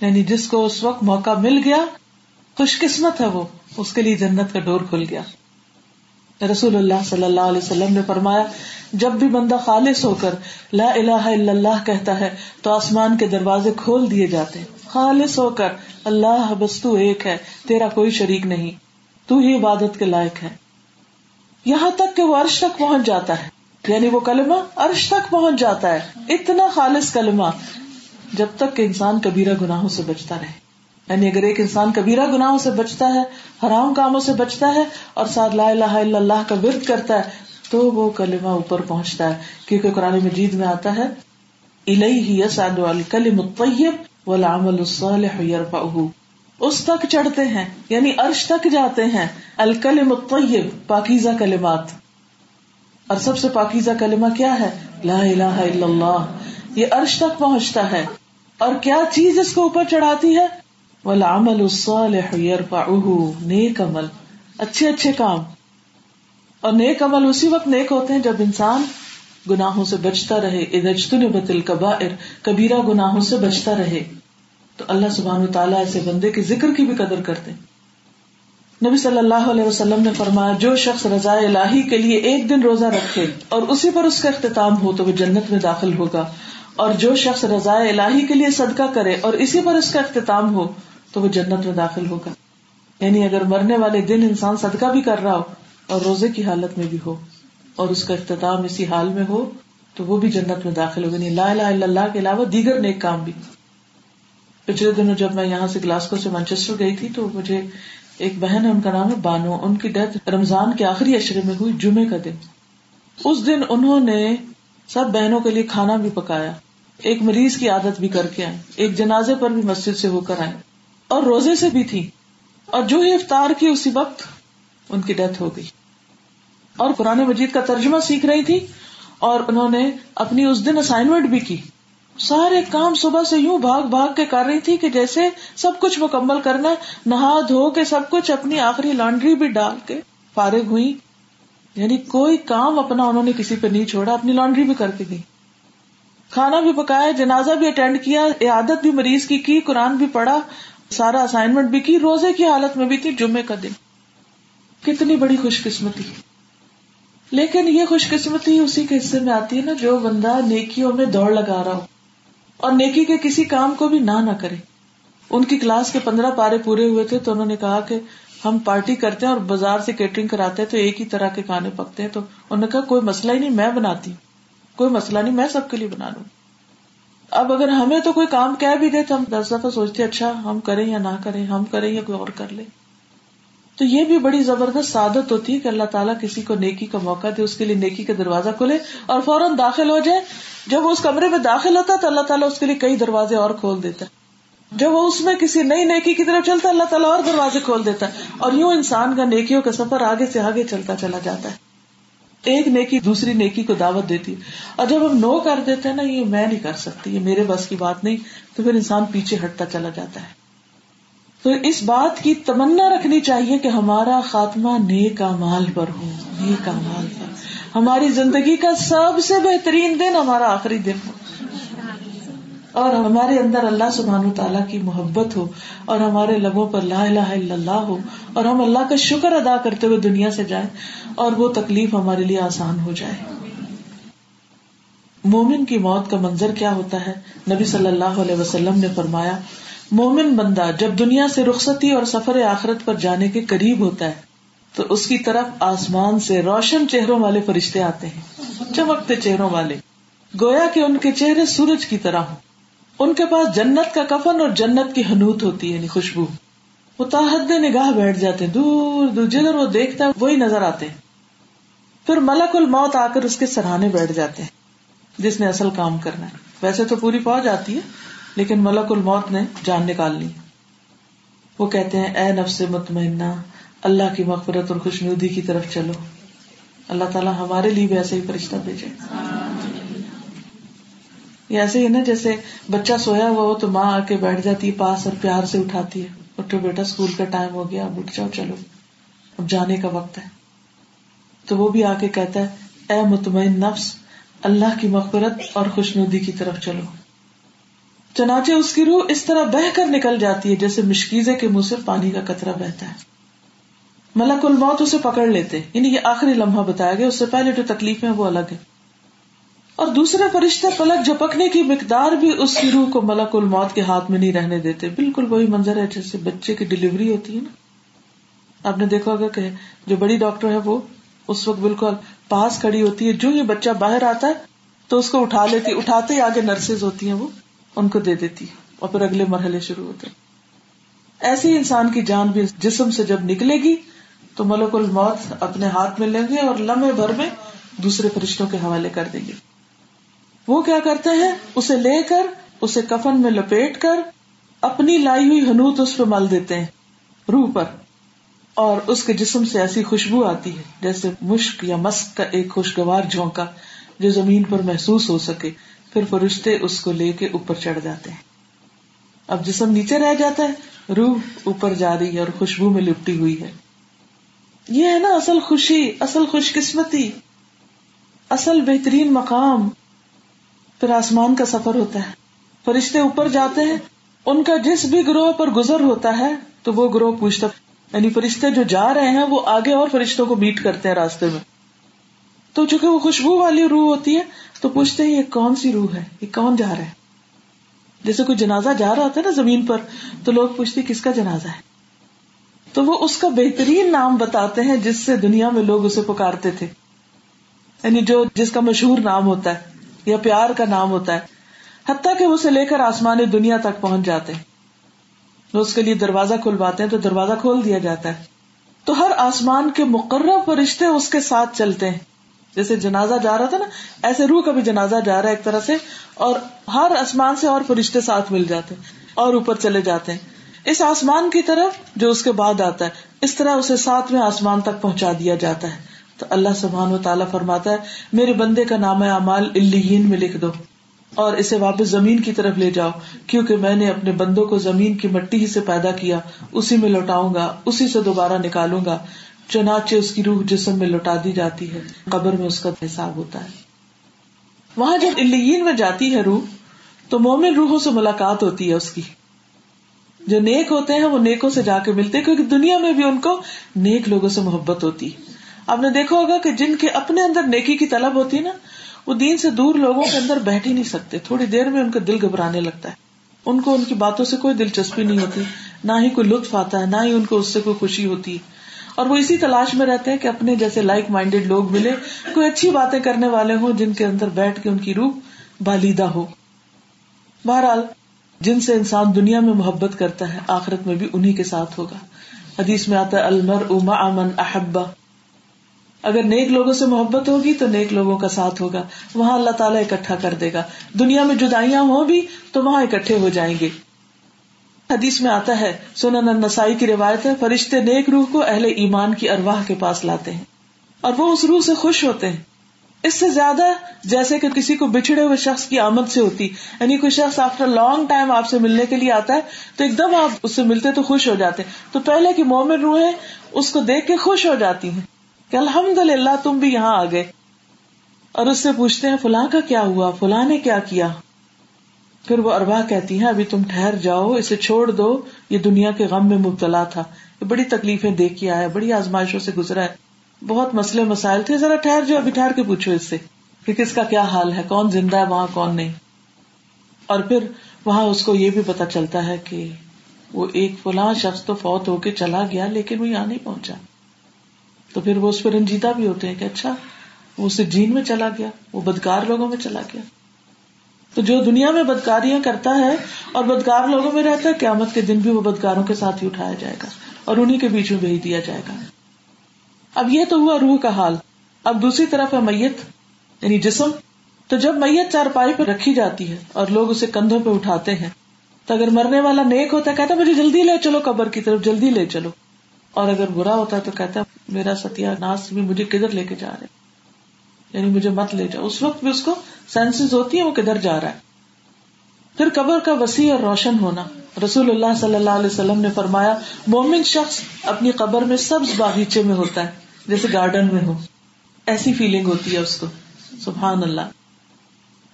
یعنی جس کو اس وقت موقع مل گیا خوش قسمت ہے وہ، اس کے لیے جنت کا ڈور کھل گیا۔ رسول اللہ صلی اللہ علیہ وسلم نے فرمایا، جب بھی بندہ خالص ہو کر لا الہ الا اللہ کہتا ہے، تو آسمان کے دروازے کھول دیے جاتے خالص ہو کر اللہ بس تو ایک ہے، تیرا کوئی شریک نہیں۔ تو ہی عبادت کے لائق ہے۔ یہاں تک کہ وہ عرش تک پہنچ جاتا ہے۔ یعنی وہ کلمہ عرش تک پہنچ جاتا ہے۔ اتنا خالص کلمہ، جب تک کہ انسان کبیرہ گناہوں سے بچتا رہے۔ یعنی اگر ایک انسان کبیرہ گناہوں سے بچتا ہے، حرام کاموں سے بچتا ہے اور ساتھ لا الہ الا اللہ کا ورد کرتا ہے، تو وہ کلمہ اوپر پہنچتا ہے۔ کیونکہ قرآن مجید میں آتا ہے اس تک چڑھتے ہیں یعنی عرش تک جاتے ہیں، الکلم الطیب، پاکیزہ کلمات۔ اور سب سے پاکیزہ کلمہ کیا ہے؟ لا الہ الا اللہ۔ یہ عرش تک پہنچتا ہے۔ اور کیا چیز اس کو اوپر چڑھاتی ہے؟ والعمل الصالح يرفعه نیک عمل، اچھے اچھے کام۔ اور نیک عمل اسی وقت نیک ہوتے ہیں جب انسان گناہوں سے بچتا رہے ادجتن بتل کبیرہ گناہوں سے بچتا رہے۔ تو اللہ سبحانہ تعالیٰ ایسے بندے کے ذکر کی بھی قدر کرتے نبی صلی اللہ علیہ وسلم نے فرمایا، جو شخص رضاء الہی کے لیے ایک دن روزہ رکھے اور اسی پر اس کا اختتام ہو، تو وہ جنت میں داخل ہوگا۔ اور جو شخص رضاء الہی کے لیے صدقہ کرے اور اسی پر اس کا اختتام ہو تو وہ جنت میں داخل ہوگا۔ یعنی اگر مرنے والے دن انسان صدقہ بھی کر رہا ہو اور روزے کی حالت میں بھی ہو اور اس کا اختتام اسی حال میں ہو، تو وہ بھی جنت میں داخل ہوگا۔ یعنی لا الہ الا اللہ کے علاوہ دیگر نیک کام بھی۔ پچھلے دنوں جب میں یہاں سے گلاسکو سے مانچسٹر گئی تھی تو مجھے ایک بہن ہے، ان کا نام ہے بانو۔ ان کی ڈیتھ رمضان کے آخری اشرے میں ہوئی، جمعے کا دن۔ اس دن انہوں نے سب بہنوں کے لیے کھانا بھی پکایا۔ ایک مریض کی عادت بھی کر کے آئے۔ ایک جنازے پر بھی مسجد سے ہو کر آئے۔ اور روزے سے بھی تھی اور جو ہی افطار کی اسی وقت ان کی ڈیتھ ہو گئی اور پرانے مجید کا ترجمہ سیکھ رہی تھی اور انہوں نے اپنی اس دن اسائنمنٹ بھی کی سارے کام صبح سے یوں بھاگ بھاگ کے کر رہی تھی کہ جیسے سب کچھ مکمل کرنا نہا دھو کے سب کچھ اپنی آخری لانڈری بھی ڈال کے فارغ ہوئی۔ یعنی کوئی کام اپنا انہوں نے کسی پہ نہیں چھوڑا، اپنی لانڈری بھی کر کے گئی۔ کھانا بھی پکایا، جنازہ بھی اٹینڈ کیا عادت بھی مریض کی کی، قرآن بھی پڑھا۔ سارا اسائنمنٹ بھی کی، روزے کی حالت میں بھی تھی، جمعے کا دن۔ کتنی بڑی خوش قسمتی۔ لیکن یہ خوش قسمتی اسی کے حصے میں آتی ہے نا، جو بندہ نیکیوں میں دوڑ لگا رہا ہو۔ اور نیکی کے کسی کام کو بھی نہ نہ کرے۔ ان کی کلاس کے پندرہ پارے پورے ہوئے تھے تو انہوں نے کہا کہ ہم پارٹی کرتے ہیں اور بازار سے کیٹرنگ کراتے ہیں تو ایک ہی طرح کے کھانے پکتے ہیں۔ تو انہوں نے کہا، کوئی مسئلہ ہی نہیں، میں بناتی کوئی مسئلہ نہیں، میں سب کے لیے بنا لوں۔ اب اگر ہمیں تو کوئی کام کہہ بھی دے تو ہم دس دفعہ سوچتے اچھا ہم کریں یا نہ کریں، ہم کریں یا کوئی اور کر لے۔ تو یہ بھی بڑی زبردست سعادت ہوتی ہے کہ اللہ تعالیٰ کسی کو نیکی کا موقع دے، اس کے لیے نیکی کا دروازہ کھلے اور فوراً داخل ہو جائے۔ جب وہ اس کمرے میں داخل ہوتا ہے تو اللہ تعالیٰ اس کے لیے کئی دروازے اور کھول دیتا۔ ہے جب وہ اس میں کسی نئی نیکی کی طرف چلتا ہے اللہ تعالیٰ اور دروازے کھول دیتا۔ ہے اور یوں انسان کا نیکیوں کا سفر آگے سے آگے چلتا چلا جاتا ہے۔ ایک نیکی دوسری نیکی کو دعوت دیتی اور جب ہم نو کر دیتے ہیں نا، یہ میں نہیں کر سکتی، یہ میرے بس کی بات نہیں، تو پھر انسان پیچھے ہٹتا چلا جاتا ہے۔ تو اس بات کی تمنا رکھنی چاہیے کہ ہمارا خاتمہ نیک مال پر ہو، نیک مال پر۔ ہماری زندگی کا سب سے بہترین دن ہمارا آخری دن ہو۔ اور ہمارے اندر اللہ سبحان تعالیٰ کی محبت ہو اور ہمارے لبوں پر لا الہ الا اللہ ہو اور ہم اللہ کا شکر ادا کرتے ہوئے دنیا سے جائیں اور وہ تکلیف ہمارے لیے آسان ہو جائے۔ مومن کی موت کا منظر کیا ہوتا ہے؟ نبی صلی اللہ علیہ وسلم نے فرمایا، مومن بندہ جب دنیا سے رخصتی اور سفر آخرت پر جانے کے قریب ہوتا ہے، تو اس کی طرف آسمان سے روشن چہروں والے فرشتے آتے ہیں، چمکتے چہروں والے، گویا کہ ان کے چہرے سورج کی طرح ہوں۔ ان کے پاس جنت کا کفن اور جنت کی حنوت ہوتی ہے یعنی خوشبو۔ وہ تاحد نگاہ بیٹھ جاتے ہیں، دور دور، جدھر وہ دیکھتا ہے، وہی نظر آتے ہیں۔ پھر ملک الموت آ کر اس کے سرحانے بیٹھ جاتے ہیں، جس نے اصل کام کرنا ہے۔ ویسے تو پوری فوج آتی ہے، لیکن ملک الموت نے جان نکال لی۔ وہ کہتے ہیں، اے نفس مطمئنہ، اللہ کی مغفرت اور خوشنودی کی طرف چلو۔ اللہ تعالیٰ ہمارے لیے بھی ایسے ہی فرشتہ بھیجے۔ ایسے ہی نا جیسے بچہ سویا ہوا ہو تو ماں آ کے بیٹھ جاتی ہے، پاس اور پیار سے اٹھاتی ہے۔ اٹھو بیٹا اسکول کا ٹائم ہو گیا، اب اٹھ جاؤ، چلو۔ اب جانے کا وقت ہے۔ تو وہ بھی آ کے کہتا ہے، اے مطمئن نفس، اللہ کی مغفرت اور خوشنودی کی طرف چلو۔ چنانچہ اس کی روح اس طرح بہ کر نکل جاتی ہے جیسے مشکیزے کے منہ سے پانی کا قطرہ بہتا ہے۔ ملک الموت اسے پکڑ لیتے۔ یعنی یہ آخری لمحہ بتایا گیا، اس سے پہلے جو تکلیف ہے وہ الگ ہے۔ اور دوسرے فرشتے پلک جھپکنے کی مقدار بھی اس کی روح کو ملک الموت کے ہاتھ میں نہیں رہنے دیتے۔ بالکل وہی منظر ہے جیسے بچے کی ڈلیوری ہوتی ہے نا۔ آپ نے دیکھا ہوگا کہ جو بڑی ڈاکٹر ہے وہ اس وقت بالکل پاس کھڑی ہوتی ہے۔ جو یہ بچہ باہر آتا ہے تو اس کو اٹھا لیتی اٹھاتے ہی آگے نرسز ہوتی ہیں وہ، ان کو دے دیتی اور پھر اگلے مرحلے شروع ہوتے ایسے ہی انسان کی جان بھی جسم سے جب نکلے گی تو ملک الموت اپنے ہاتھ میں لیں گے اور لمحے بھر میں دوسرے فرشتوں کے حوالے کر دیں گے۔ وہ کیا کرتے ہیں؟ اسے لے کر، اسے کفن میں لپیٹ کر، اپنی لائی ہوئی حنوت اس پہ مل دیتے ہیں، روح پر۔ اور اس کے جسم سے ایسی خوشبو آتی ہے، جیسے مشک یا مسک کا ایک خوشگوار جھونکا جو زمین پر محسوس ہو سکے، پھر فرشتے اس کو لے کے اوپر چڑھ جاتے ہیں۔ اب جسم نیچے رہ جاتا ہے، روح اوپر جا رہی ہے اور خوشبو میں لپٹی ہوئی ہے۔ یہ ہے نا اصل خوشی، اصل خوش قسمتی اصل بہترین مقام۔ پھر آسمان کا سفر ہوتا ہے۔ فرشتے اوپر جاتے ہیں۔ ان کا جس بھی گروہ پر گزر ہوتا ہے، تو وہ گروہ پوچھتا یعنی فرشتے جو جا رہے ہیں، وہ آگے اور فرشتوں کو میٹ کرتے ہیں راستے میں۔ تو چونکہ وہ خوشبو والی روح ہوتی ہے، تو پوچھتے ہیں، یہ کون سی روح ہے؟ یہ کون جا رہا ہے؟ جیسے کوئی جنازہ جا رہا ہوتا ہے نا زمین پر، تو لوگ پوچھتے کس کا جنازہ ہے؟ تو وہ اس کا بہترین نام بتاتے ہیں، جس سے دنیا میں لوگ اسے پکارتے تھے۔ یعنی جو، جس کا مشہور نام ہوتا ہے۔ یا پیار کا نام ہوتا ہے، حتیٰ کہ اسے لے کر آسمان دنیا تک پہنچ جاتے ہیں۔ وہ اس کے لیے دروازہ کھلواتے ہیں تو دروازہ کھول دیا جاتا ہے۔ تو ہر آسمان کے مقرر فرشتے اس کے ساتھ چلتے ہیں۔ جیسے جنازہ جا رہا تھا نا، ایسے روح کا بھی جنازہ جا رہا ہے ایک طرح سے، اور ہر آسمان سے اور فرشتے ساتھ مل جاتے ہیں اور اوپر چلے جاتے ہیں۔ اس آسمان کی طرف جو اس کے بعد آتا ہے، اس طرح اسے ساتویں آسمان تک پہنچا دیا جاتا ہے۔ تو اللہ سبحان و تعالیٰ فرماتا ہے، میرے بندے کا نام امال الین میں لکھ دو۔ اور اسے واپس زمین کی طرف لے جاؤ، کیونکہ میں نے اپنے بندوں کو زمین کی مٹی ہی سے پیدا کیا، اسی میں لوٹاؤں گا، اسی سے دوبارہ نکالوں گا۔ چنانچہ اس کی روح جسم میں لوٹا دی جاتی ہے، قبر میں اس کا حساب ہوتا ہے۔ وہاں جب الین میں جاتی ہے روح، تو مومن روحوں سے ملاقات ہوتی ہے اس کی۔ جو نیک ہوتے ہیں، وہ نیکوں سے جا کے ملتے کیونکہ دنیا میں بھی ان کو نیک لوگوں سے محبت ہوتی آپ نے دیکھا ہوگا کہ جن کے اپنے اندر نیکی کی طلب ہوتی ہے نا، وہ دین سے دور لوگوں کے اندر بیٹھ ہی نہیں سکتے۔ تھوڑی دیر میں ان کا دل گھبرانے لگتا ہے۔ ان کو ان کی باتوں سے کوئی دلچسپی نہیں ہوتی، نہ ہی کوئی لطف آتا ہے، نہ ہی ان کو اس سے کوئی خوشی ہوتی۔ اور وہ اسی تلاش میں رہتے ہیں کہ اپنے جیسے لائک مائنڈیڈ لوگ ملے، کوئی اچھی باتیں کرنے والے ہوں جن کے اندر بیٹھ کے ان کی روح بالیدہ ہو۔ بہرحال، جن سے انسان دنیا میں محبت کرتا ہے، آخرت میں بھی انہیں کے ساتھ ہوگا۔ حدیث میں آتا ہے المر اما امن احبا اگر نیک لوگوں سے محبت ہوگی تو نیک لوگوں کا ساتھ ہوگا۔ وہاں اللہ تعالیٰ اکٹھا کر دے گا۔ دنیا میں جدائیاں ہوں بھی تو وہاں اکٹھے ہو جائیں گے۔ حدیث میں آتا ہے، سنن نسائی کی روایت ہے، فرشتے نیک روح کو اہل ایمان کی ارواہ کے پاس لاتے ہیں اور وہ اس روح سے خوش ہوتے ہیں۔ اس سے زیادہ جیسے کہ کسی کو بچھڑے ہوئے شخص کی آمد سے ہوتی یعنی کوئی شخص آفٹر لانگ ٹائم آپ سے ملنے کے لیے آتا ہے، تو ایک دم آپ اس سے ملتے تو خوش ہو جاتے ہیں۔ تو پہلے کی مومن روح اس کو دیکھ کے خوش ہو جاتی ہیں۔ کہ الحمد للہ تم بھی یہاں آ گئے۔ اور اس سے پوچھتے ہیں، فلاں کا کیا ہوا؟ فلاں نے کیا کیا؟ پھر وہ اربا کہتی ہیں، ابھی تم ٹھہر جاؤ، اسے چھوڑ دو، یہ دنیا کے غم میں مبتلا تھا۔ یہ بڑی تکلیفیں دیکھ کے آیا، بڑی آزمائشوں سے گزرا ہے۔ بہت مسئلے مسائل تھے، ذرا ٹھہر جو ابھی ٹھہر کے پوچھو اس سے کہ کس کا کیا حال ہے، کون زندہ ہے، وہاں کون نہیں۔ اور پھر وہاں اس کو یہ بھی پتا چلتا ہے کہ وہ ایک فلاں شخص تو فوت ہو کے چلا گیا، لیکن وہ یہاں نہیں پہنچا۔ تو پھر وہ اس پہ رنجیدہ بھی ہوتے ہیں کہ اچھا وہ اسے جین میں چلا گیا، وہ بدکار لوگوں میں چلا گیا۔ تو جو دنیا میں بدکاریاں کرتا ہے اور بدکار لوگوں میں رہتا ہے، قیامت کے دن بھی وہ بدکاروں کے ساتھ ہی اٹھایا جائے گا اور انہیں کے بیچ میں بھیج دیا جائے گا۔ اب یہ تو ہوا روح کا حال۔ اب دوسری طرف ہے میت یعنی جسم۔ تو جب میت چار پائی پہ رکھی جاتی ہے اور لوگ اسے کندھوں پہ اٹھاتے ہیں، تو اگر مرنے والا نیک ہوتا ہے، کہتا مجھے جلدی لے چلو قبر کی طرف، جلدی لے چلو۔ اور اگر برا ہوتا ہے تو کہتا ہے، میرا ستیا ناس بھی مجھے کدھر لے کے جا رہے؟ یعنی مجھے مت لے جاؤ۔ اس وقت بھی اس کو سینس ہوتی ہے وہ کدھر جا رہا ہے؟ پھر قبر کا وسیع اور روشن ہونا۔ رسول اللہ صلی اللہ علیہ وسلم نے فرمایا، مومن شخص اپنی قبر میں سبز باغیچے میں ہوتا ہے، جیسے گارڈن میں ہو۔ ایسی فیلنگ ہوتی ہے اس کو۔ سبحان اللہ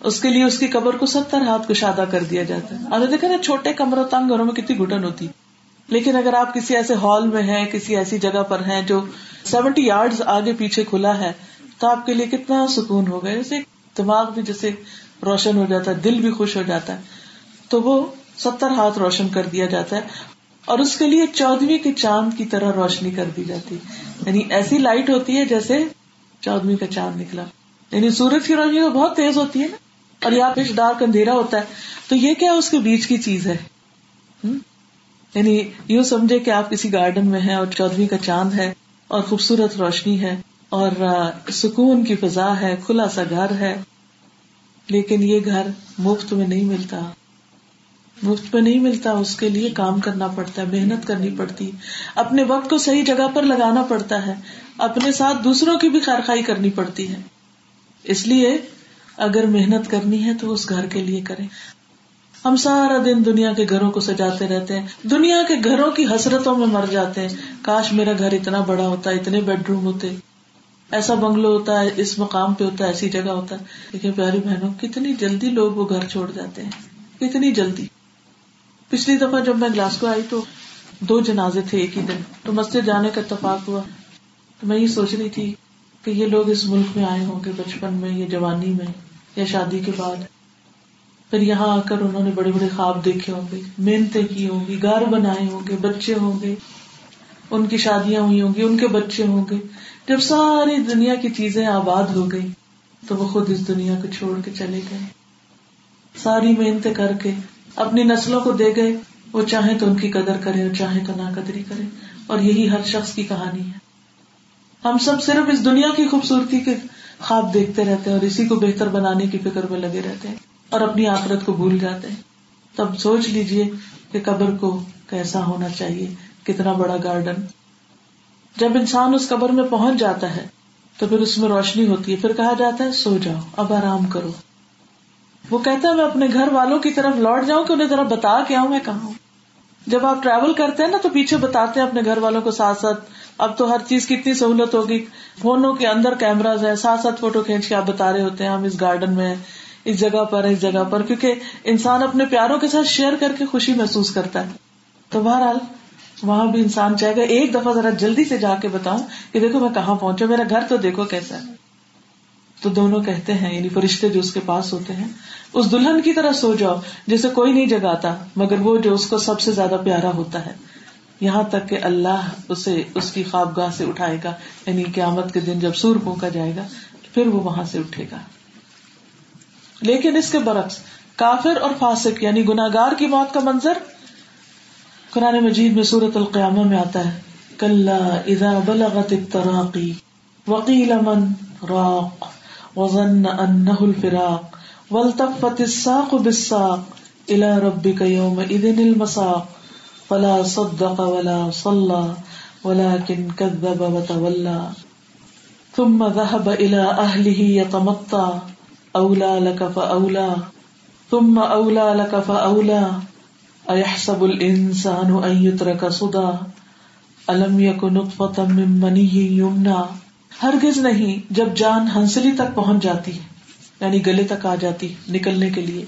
اس کے لیے اس کی قبر کو ستر ہاتھ کشادہ کر دیا جاتا ہے۔ اور دیکھا نا، چھوٹے کمروں تنگ گھروں میں کتنی گٹن ہوتی۔ ہے لیکن اگر آپ کسی ایسے ہال میں ہیں، کسی ایسی جگہ پر ہیں جو سیونٹی یارڈ آگے پیچھے کھلا ہے، تو آپ کے لیے کتنا سکون ہوگا جیسے دماغ بھی جیسے روشن ہو جاتا ہے، دل بھی خوش ہو جاتا ہے۔ تو وہ ستر ہاتھ روشن کر دیا جاتا ہے اور اس کے لیے چودویں کے چاند کی طرح روشنی کر دی جاتی یعنی ایسی لائٹ ہوتی ہے جیسے چودویں کا چاند نکلا۔ یعنی سورج کی روشنی تو بہت تیز ہوتی ہے نا۔ اور یہاں پہ ڈارک اندھیرا ہوتا ہے۔ تو یہ کیا اس کے بیچ کی چیز ہے؟ یعنی یوں سمجھے کہ آپ کسی گارڈن میں ہیں اور چودویں کا چاند ہے اور خوبصورت روشنی ہے اور سکون کی فضا ہے، کھلا سا گھر ہے، لیکن یہ گھر مفت میں نہیں ملتا۔ مفت میں نہیں ملتا، اس کے لیے کام کرنا پڑتا ہے، محنت کرنی پڑتی۔ اپنے وقت کو صحیح جگہ پر لگانا پڑتا ہے۔ اپنے ساتھ دوسروں کی بھی خیر خائی کرنی پڑتی ہے۔ اس لیے اگر محنت کرنی ہے تو اس گھر کے لیے کریں۔ ہم سارا دن دنیا کے گھروں کو سجاتے رہتے ہیں۔ دنیا کے گھروں کی حسرتوں میں مر جاتے ہیں۔ کاش میرا گھر اتنا بڑا ہوتا، اتنے بیڈ روم ہوتے۔ ایسا بنگلو ہوتا ہے اس مقام پہ ہوتا ہے ایسی جگہ ہوتا۔ ہے لیکن پیاری بہنوں، کتنی جلدی لوگ وہ گھر چھوڑ جاتے ہیں۔ کتنی جلدی۔ پچھلی دفعہ جب میں گلاسکو آئی تو دو جنازے تھے ایک ہی دن۔ تو مسجد جانے کا اتفاق ہوا۔ تو میں یہ سوچ رہی تھی کہ یہ لوگ اس ملک میں آئے ہوں گے بچپن میں، یا جوانی میں، یا شادی کے بعد۔ پھر یہاں آ کر انہوں نے بڑے بڑے خواب دیکھے ہوں گے، محنتیں کی ہوں گی، گھر بنائے ہوں گے، بچے ہوں گے، ان کی شادیاں ہوئی ہوں گی، ان کے بچے ہوں گے۔ جب ساری دنیا کی چیزیں آباد ہو گئی تو وہ خود اس دنیا کو چھوڑ کے چلے گئے۔ ساری محنتیں کر کے اپنی نسلوں کو دے گئے۔ وہ چاہے تو ان کی قدر کرے اور چاہے تو نا قدری کرے اور یہی ہر شخص کی کہانی ہے۔ ہم سب صرف اس دنیا کی خوبصورتی کے خواب دیکھتے رہتے ہیں اور اسی کو بہتر بنانے کی فکر میں لگے رہتے ہیں۔ اور اپنی آخرت کو بھول جاتے ہیں۔ تب سوچ لیجیے کہ قبر کو کیسا ہونا چاہیے، کتنا بڑا گارڈن جب انسان اس قبر میں پہنچ جاتا ہے، تو پھر اس میں روشنی ہوتی ہے۔ پھر کہا جاتا ہے، سو جاؤ، اب آرام کرو۔ وہ کہتا ہے، میں اپنے گھر والوں کی طرف لوٹ جاؤں کہ انہیں ذرا بتا کے آؤں میں کہاں ہوں۔ جب آپ ٹریول کرتے ہیں نا، تو پیچھے بتاتے ہیں اپنے گھر والوں کو ساتھ ساتھ، اب تو ہر چیز کی اتنی سہولت ہوگی۔ فونوں کے اندر کیمراز ہے ساتھ ساتھ فوٹو کھینچ کے آپ بتا رہے ہوتے ہیں، ہم اس گارڈن میں اس جگہ پر، اس جگہ پر، کیونکہ انسان اپنے پیاروں کے ساتھ شیئر کر کے خوشی محسوس کرتا ہے۔ تو بہرحال، وہاں بھی انسان چاہے گا، ایک دفعہ ذرا جلدی سے جا کے بتاؤں کہ دیکھو میں کہاں پہنچا میرا گھر تو دیکھو کیسا ہے۔ تو دونوں کہتے ہیں یعنی فرشتے جو اس کے پاس ہوتے ہیں، اس دلہن کی طرح سو جاؤ جسے کوئی نہیں جگاتا، مگر وہ جو اس کو سب سے زیادہ پیارا ہوتا ہے۔ یہاں تک کہ اللہ اسے، اس کی خوابگاہ سے اٹھائے گا یعنی قیامت کے دن جب سور پونکا جائے گا، پھر وہ وہاں سے اٹھے گا۔ لیکن اس کے برعکس، کافر اور فاسق یعنی گناگار کی موت کا منظر قرآن مجید میں سورت القیامہ میں آتا ہے۔ کل اذا بلغت التراقی، وقیل من راق، وظن انہ الفراق، والتفت الساق بالساق الى ربك يومئذ المساق، فلا صدق ولا صلى ولكن كذب وتولى ثم ذهب الى اهله يتمطى اولى لك فاولى ثم اولى لك فاولى ايحسب الانسان ان يترك صدى؟ الم يكن نطفه من مني يمنى؟ ہرگز نہیں، جب جان ہنسلی تک پہنچ جاتی ہے یعنی گلے تک آ جاتی نکلنے کے لیے۔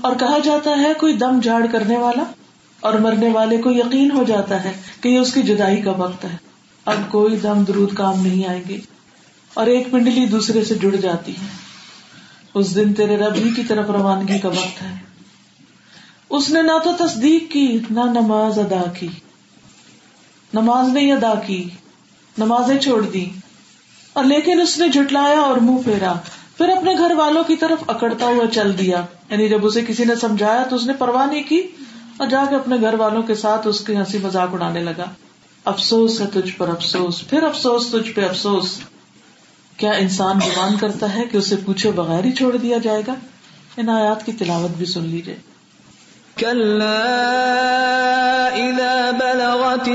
اور کہا جاتا ہے، کوئی دم جھاڑ کرنے والا؟ اور مرنے والے کو یقین ہو جاتا ہے کہ یہ اس کی جدائی کا وقت ہے۔ اب کوئی دم درود کام نہیں آئے گی اور ایک پنڈلی دوسرے سے جڑ جاتی ہے۔ اس دن تیرے رب ہی کی طرف روانگی کا وقت ہے۔ اس نے نہ تو تصدیق کی، نہ نماز ادا کی۔ نماز نہیں ادا کی، نمازیں چھوڑ دی۔ اور لیکن اس نے جٹلایا اور منہ پھیرا۔ پھر اپنے گھر والوں کی طرف اکڑتا ہوا چل دیا۔ یعنی جب اسے کسی نے سمجھایا تو اس نے پرواہ نہیں کی اور جا کے اپنے گھر والوں کے ساتھ اس کی ہنسی مذاق اڑانے لگا۔ افسوس ہے تجھ پر، افسوس۔ پھر افسوس، تجھ پہ افسوس۔ کیا انسان گمان کرتا ہے کہ اسے پوچھے بغیر ہی چھوڑ دیا جائے گا؟ ان آیات کی تلاوت بھی سن لیجیے بلغت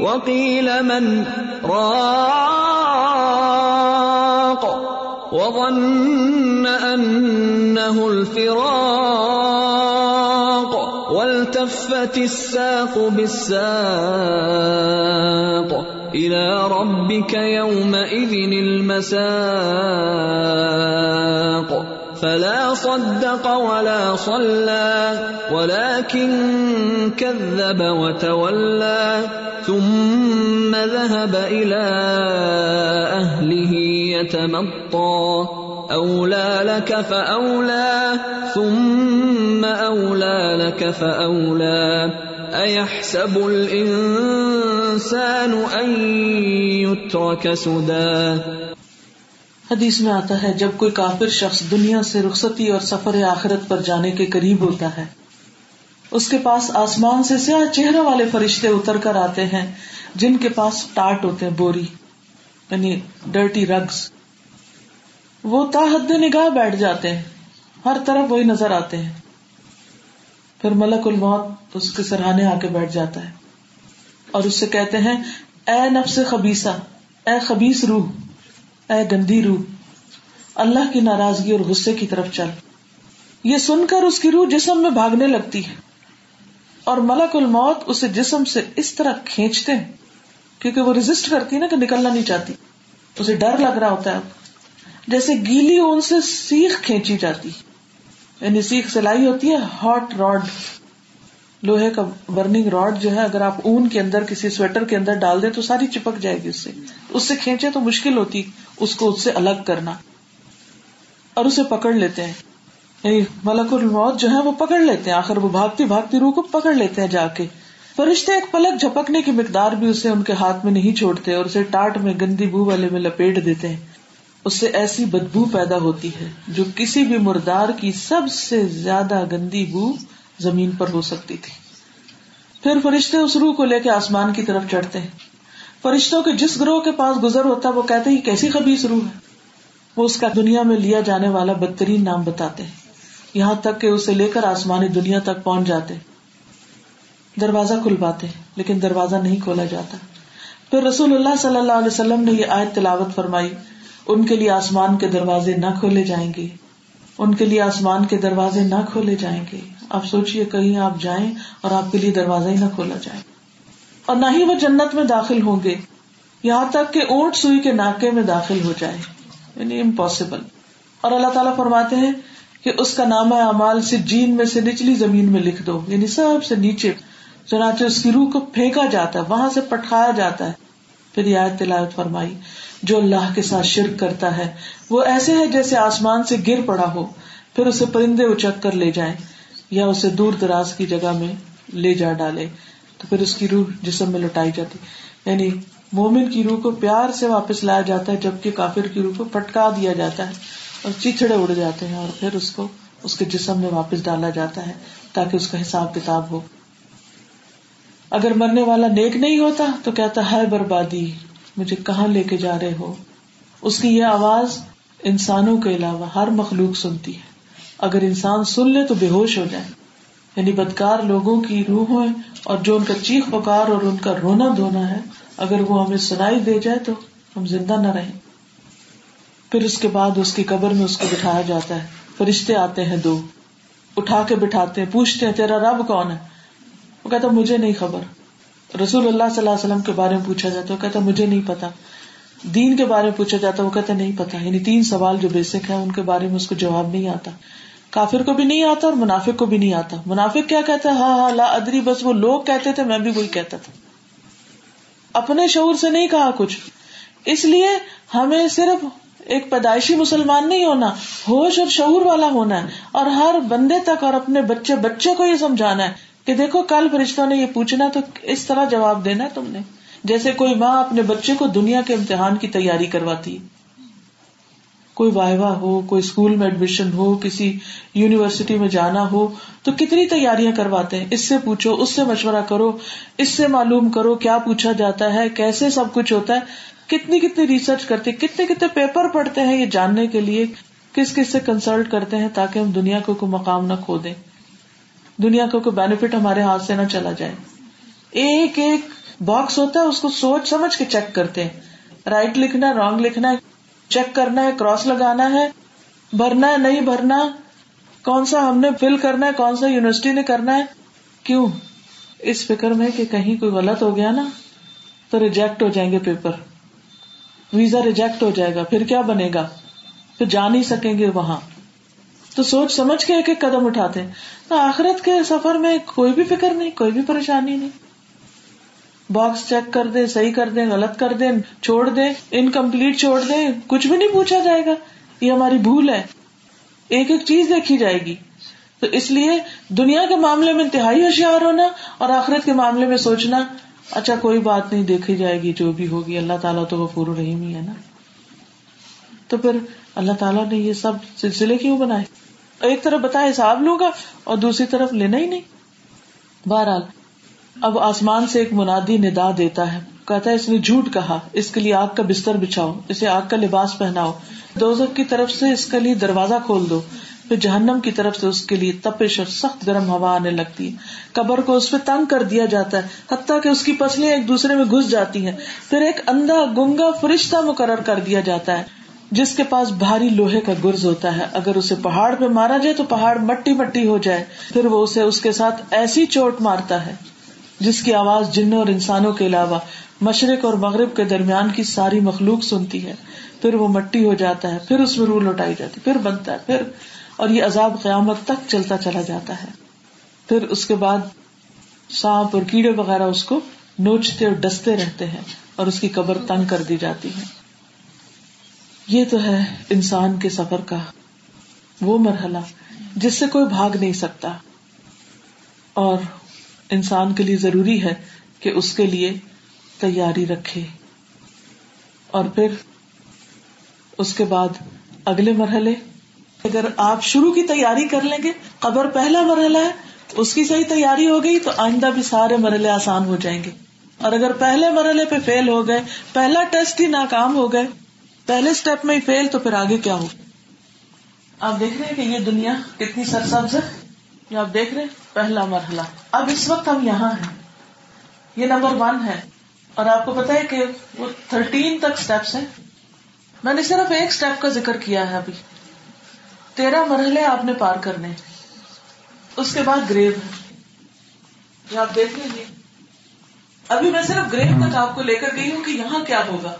وقيل من راق وظن أنه الفراق والتفت الساق بالساق إلى ربك يومئذ المساق. فلا صدق ولا صلى، ولكن كذب وتولى، ثم ذهب إلى أهله يتمطى. أولى لك فأولى، ثم أولى لك فأولى. أيحسب الإنسان أن يترك سدى؟ حدیث میں آتا ہے، جب کوئی کافر شخص دنیا سے رخصتی اور سفر آخرت پر جانے کے قریب ہوتا ہے۔ اس کے پاس آسمان سے سیاہ چہرے والے فرشتے اتر کر آتے ہیں، جن کے پاس ٹاٹ ہوتے ہیں، بوری یعنی ڈرٹی رگز۔ وہ تاحد نگاہ بیٹھ جاتے ہیں، ہر طرف وہی نظر آتے ہیں۔ پھر ملک الموت اس کے سرحانے آ کے بیٹھ جاتا ہے۔ اور اس سے کہتے ہیں، اے نفس خبیسا اے خبیس روح، اے گندی روح، اللہ کی ناراضگی اور غصے کی طرف چل۔ یہ سن کر اس کی روح جسم میں بھاگنے لگتی ہے۔ اور ملک الموت اسے جسم سے اس طرح کھینچتے ہیں، کیونکہ وہ ریزسٹ کرتی نا کہ نکلنا نہیں چاہتی۔ اسے ڈر لگ رہا ہوتا ہے۔ جیسے گیلی اون سے سیخ کھینچی جاتی۔ یعنی سیخ سلائی ہوتی ہے ہاٹ راڈ لوہے کا برننگ راڈ جو ہے، اگر آپ اون کے اندر، کسی سویٹر کے اندر ڈال دیں تو ساری چپک جائے گی اس سے۔ اس سے کھینچے تو مشکل ہوتی، اس کو اس سے الگ کرنا۔ اور اسے پکڑ لیتے ہیں۔ یعنی ملک الموت جو ہے، وہ پکڑ لیتے ہیں۔ آخر وہ بھاگتی بھاگتی روح کو پکڑ لیتے ہیں جا کے۔ فرشتے ایک پلک جھپکنے کی مقدار بھی اسے ان کے ہاتھ میں نہیں چھوڑتے اور اسے ٹاٹ میں گندی بو والے میں لپیٹ دیتے ہیں۔ اس سے ایسی بدبو پیدا ہوتی ہے جو کسی بھی مردار کی سب سے زیادہ گندی بو زمین پر ہو سکتی تھی۔ پھر فرشتے اس روح کو لے کے آسمان کی طرف چڑھتے ہیں۔ فرشتوں کے جس گروہ کے پاس گزر ہوتا ہے وہ کہتے ہیں کیسی خبیص روح ہے۔ وہ اس کا دنیا میں لیا جانے والا بدترین نام بتاتے ہیں۔ یہاں تک کہ اسے لے کر آسمانی دنیا تک پہنچ جاتے دروازہ کھل پاتے لیکن دروازہ نہیں کھولا جاتا۔ پھر رسول اللہ صلی اللہ علیہ وسلم نے یہ آیت تلاوت فرمائی۔ ان کے لیے آسمان کے دروازے نہ کھولے جائیں گے۔ ان کے لیے آسمان کے دروازے نہ کھولے جائیں گے۔ آپ سوچیے کہیں آپ جائیں اور آپ کے لیے دروازہ ہی نہ کھولا جائے۔ اور نہ ہی وہ جنت میں داخل ہوں گے۔ یہاں تک کہ اونٹ سوئی کے ناکے میں داخل ہو جائے۔ یعنی امپاسبل اور اللہ تعالیٰ فرماتے ہیں کہ اس کا نام امال سے جین میں سے نچلی زمین میں لکھ دو۔ یعنی سب سے نیچے۔ چنانچہ اس کی روح کو پھینکا جاتا ہے، وہاں سے پٹکایا جاتا ہے۔ پھر یہ تلاوت فرمائی۔ جو اللہ کے ساتھ شرک کرتا ہے۔ وہ ایسے ہے جیسے آسمان سے گر پڑا ہو، پھر اسے پرندے اچک کر لے جائیں، یا اسے دور دراز کی جگہ میں لے جا ڈالے۔ تو پھر اس کی روح جسم میں لوٹائی جاتی۔ یعنی مومن کی روح کو پیار سے واپس لایا جاتا ہے، جبکہ کافر کی روح کو پٹکا دیا جاتا ہے اور چیچڑے اڑ جاتے ہیں اور پھر اس کو اس کے جسم میں واپس ڈالا جاتا ہے تاکہ اس کا حساب کتاب ہو۔ اگر مرنے والا نیک نہیں ہوتا تو کہتا ہے بربادی۔ مجھے کہاں لے کے جا رہے ہو؟ اس کی یہ آواز انسانوں کے علاوہ ہر مخلوق سنتی ہے۔ اگر انسان سن لے تو بے ہوش ہو جائے۔ یعنی بدکار لوگوں کی روح اور جو ان کا چیخ پکار اور ان کا رونا دھونا ہے، اگر وہ ہمیں سنائی دے جائے تو ہم زندہ نہ رہیں۔ پھر اس کے بعد اس کی قبر میں اس کو بٹھایا جاتا ہے۔ فرشتے آتے ہیں دو۔ اٹھا کے بٹھاتے ہیں، پوچھتے ہیں، تیرا رب کون ہے؟ وہ کہتا مجھے نہیں خبر۔ رسول اللہ صلی اللہ علیہ وسلم کے بارے میں پوچھا جاتا ہے کہتا مجھے نہیں پتا۔ دین کے بارے میں پوچھا جاتا وہ کہتا نہیں پتا۔ یعنی تین سوال جو بیسک ہے ان کے بارے میں اس کو جواب نہیں آتا۔ کافر کو بھی نہیں آتا اور منافق کو بھی نہیں آتا۔ منافق کیا کہتا ہے؟ ہاں ہاں لا ادری، بس وہ لوگ کہتے تھے، میں بھی وہی کہتا تھا۔ اپنے شعور سے نہیں کہا کچھ۔ اس لیے ہمیں صرف ایک پیدائشی مسلمان نہیں ہونا، ہوش اور شعور والا ہونا ہے۔ اور ہر بندے تک اور اپنے بچے بچے کو یہ سمجھانا ہے کہ دیکھو، کل فرشتوں نے یہ پوچھنا تو اس طرح جواب دینا ہے تم نے۔ جیسے کوئی ماں اپنے بچے کو دنیا کے امتحان کی تیاری کرواتی۔ کوئی وائوا ہو، کوئی اسکول میں ایڈمیشن ہو، کسی یونیورسٹی میں جانا ہو، تو کتنی تیاریاں کرواتے ہیں؟ اس سے پوچھو، اس سے مشورہ کرو، اس سے معلوم کرو کیا پوچھا جاتا ہے، کیسے سب کچھ ہوتا ہے۔ کتنی کتنی ریسرچ کرتے کتنے کتنے پیپر پڑھتے ہیں یہ جاننے کے لیے۔ کس کس سے کنسلٹ کرتے ہیں تاکہ ہم دنیا کو کوئی مقام نہ کھو دیں۔ دنیا کو کوئی بینیفٹ ہمارے ہاتھ سے نہ چلا جائے۔ ایک ایک باکس ہوتا ہے، اس کو سوچ سمجھ کے چیک کرتے ہیں۔ رائٹ لکھنا رانگ لکھنا ہے چیک کرنا ہے کراس لگانا ہے۔ بھرنا ہے، نہیں بھرنا، کون سا ہم نے فل کرنا ہے، کون سا یونیورسٹی نے کرنا ہے؟ کیوں؟ اس فکر میں کہ کہیں کوئی غلط ہو گیا نا، تو ریجیکٹ ہو جائیں گے پیپر ویزا ریجیکٹ ہو جائے گا، پھر کیا بنے گا؟ پھر جا نہیں سکیں گے وہاں۔ تو سوچ سمجھ کے ایک ایک قدم اٹھاتے ہیں۔ تو آخرت کے سفر میں کوئی بھی فکر نہیں، کوئی بھی پریشانی نہیں۔ باکس چیک کر دے، صحیح کر دیں غلط کر دیں چھوڑ دیں انکمپلیٹ چھوڑ دیں کچھ بھی نہیں پوچھا جائے گا۔ یہ ہماری بھول ہے۔ ایک ایک چیز دیکھی جائے گی۔ تو اس لیے دنیا کے معاملے میں انتہائی ہوشیار ہونا اور آخرت کے معاملے میں سوچنا اچھا کوئی بات نہیں، دیکھی جائے گی جو بھی ہوگی۔ اللہ تعالیٰ تو وہ پور رحیم ہی ہے نا۔ تو پھر اللہ تعالیٰ نے یہ سب سلسلے کیوں بنائے؟ ایک طرف بتایا حساب لوں گا اور دوسری طرف لینا ہی نہیں۔ بہرحال، اب آسمان سے ایک منادی ندا دیتا ہے۔ کہتا ہے، اس نے جھوٹ کہا، اس کے لیے آگ کا بستر بچھاؤ، اسے آگ کا لباس پہناؤ۔ دوزک کی طرف سے اس کے لیے دروازہ کھول دو۔ پھر جہنم کی طرف سے اس کے لیے تپش اور سخت گرم ہوا آنے لگتی ہے۔ قبر کو اس پہ تنگ کر دیا جاتا ہے، حتیٰ کہ اس کی پسلیاں ایک دوسرے میں گھس جاتی ہیں۔ پھر ایک اندھا گنگا فرشتہ مقرر کر دیا جاتا ہے۔ جس کے پاس بھاری لوہے کا گرز ہوتا ہے، اگر اسے پہاڑ پہ مارا جائے تو پہاڑ مٹی مٹی ہو جائے، پھر وہ اسے اس کے ساتھ ایسی چوٹ مارتا ہے، جس کی آواز جنوں اور انسانوں کے علاوہ مشرق اور مغرب کے درمیان کی ساری مخلوق سنتی ہے۔ پھر وہ مٹی ہو جاتا ہے، پھر اس میں رو لوٹائی جاتی، پھر بنتا ہے، پھر اور یہ عذاب قیامت تک چلتا چلا جاتا ہے۔ پھر اس کے بعد سانپ اور کیڑے وغیرہ اس کو نوچتے اور ڈستے رہتے ہیں اور اس کی قبر تنگ کر دی جاتی ہے۔ یہ تو ہے انسان کے سفر کا وہ مرحلہ جس سے کوئی بھاگ نہیں سکتا۔ اور انسان کے لیے ضروری ہے کہ اس کے لیے تیاری رکھے۔ اور پھر اس کے بعد اگلے مرحلے، اگر آپ شروع کی تیاری کر لیں گے، قبر پہلا مرحلہ ہے اس کی صحیح تیاری ہو گئی، تو آئندہ بھی سارے مرحلے آسان ہو جائیں گے۔ اور اگر پہلے مرحلے پہ فیل ہو گئے، پہلا ٹیسٹ ہی ناکام ہو گئے پہلے اسٹیپ میں ہی فیل تو پھر آگے کیا ہو؟ آپ دیکھ رہے ہیں کہ یہ دنیا کتنی سرسبز ہے؟ یہ آپ دیکھ رہے پہلا مرحلہ۔ اب اس وقت ہم یہاں ہیں۔ یہ نمبر ون ہے۔ اور آپ کو پتا ہے کہ وہ تھرٹین تک اسٹیپس ہیں۔ میں نے صرف ایک اسٹیپ کا ذکر کیا ہے ابھی۔ تیرہ مرحلے آپ نے پار کرنے۔ اس کے بعد گریو ہے۔ آپ دیکھ لیجیے ابھی میں صرف گریو تک آپ کو لے کر گئی ہوں کہ یہاں کیا ہوگا۔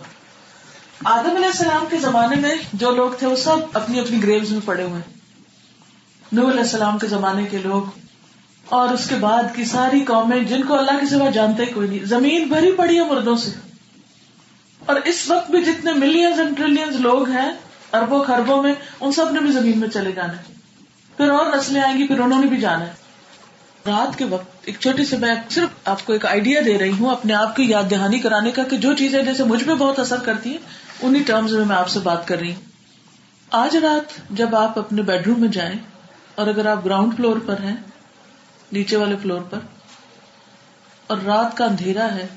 آدم علیہ السلام کے زمانے میں جو لوگ تھے وہ سب اپنی اپنی گریوز میں پڑے ہوئے نور علیہ السلام کے زمانے کے لوگ اور اس کے بعد کی ساری قومیں جن کو اللہ کے سوا جانتے کوئی نہیں۔ زمین بھری پڑی ہے مردوں سے۔ اور اس وقت بھی جتنے ملینز اینڈ ٹریلینز لوگ ہیں اربوں خربوں میں، ان سب نے بھی زمین میں چلے جانا ہے۔ پھر اور نسلیں آئیں گی، پھر انہوں نے بھی جانا ہے۔ رات کے وقت ایک چھوٹی سی میں صرف آپ کو ایک آئیڈیا دے رہی ہوں اپنے آپ کی یاد دہانی کرانے کا کہ جو چیزیں جیسے مجھ پہ بہت اثر کرتی ہیں انہیں ٹرمز میں میں آپ سے بات کر رہی ہوں۔ آج رات جب آپ اپنے بیڈ روم میں جائیں اور اگر آپ گراؤنڈ فلور پر ہیں، نیچے والے فلور پر، اور رات کا اندھیرا ہے،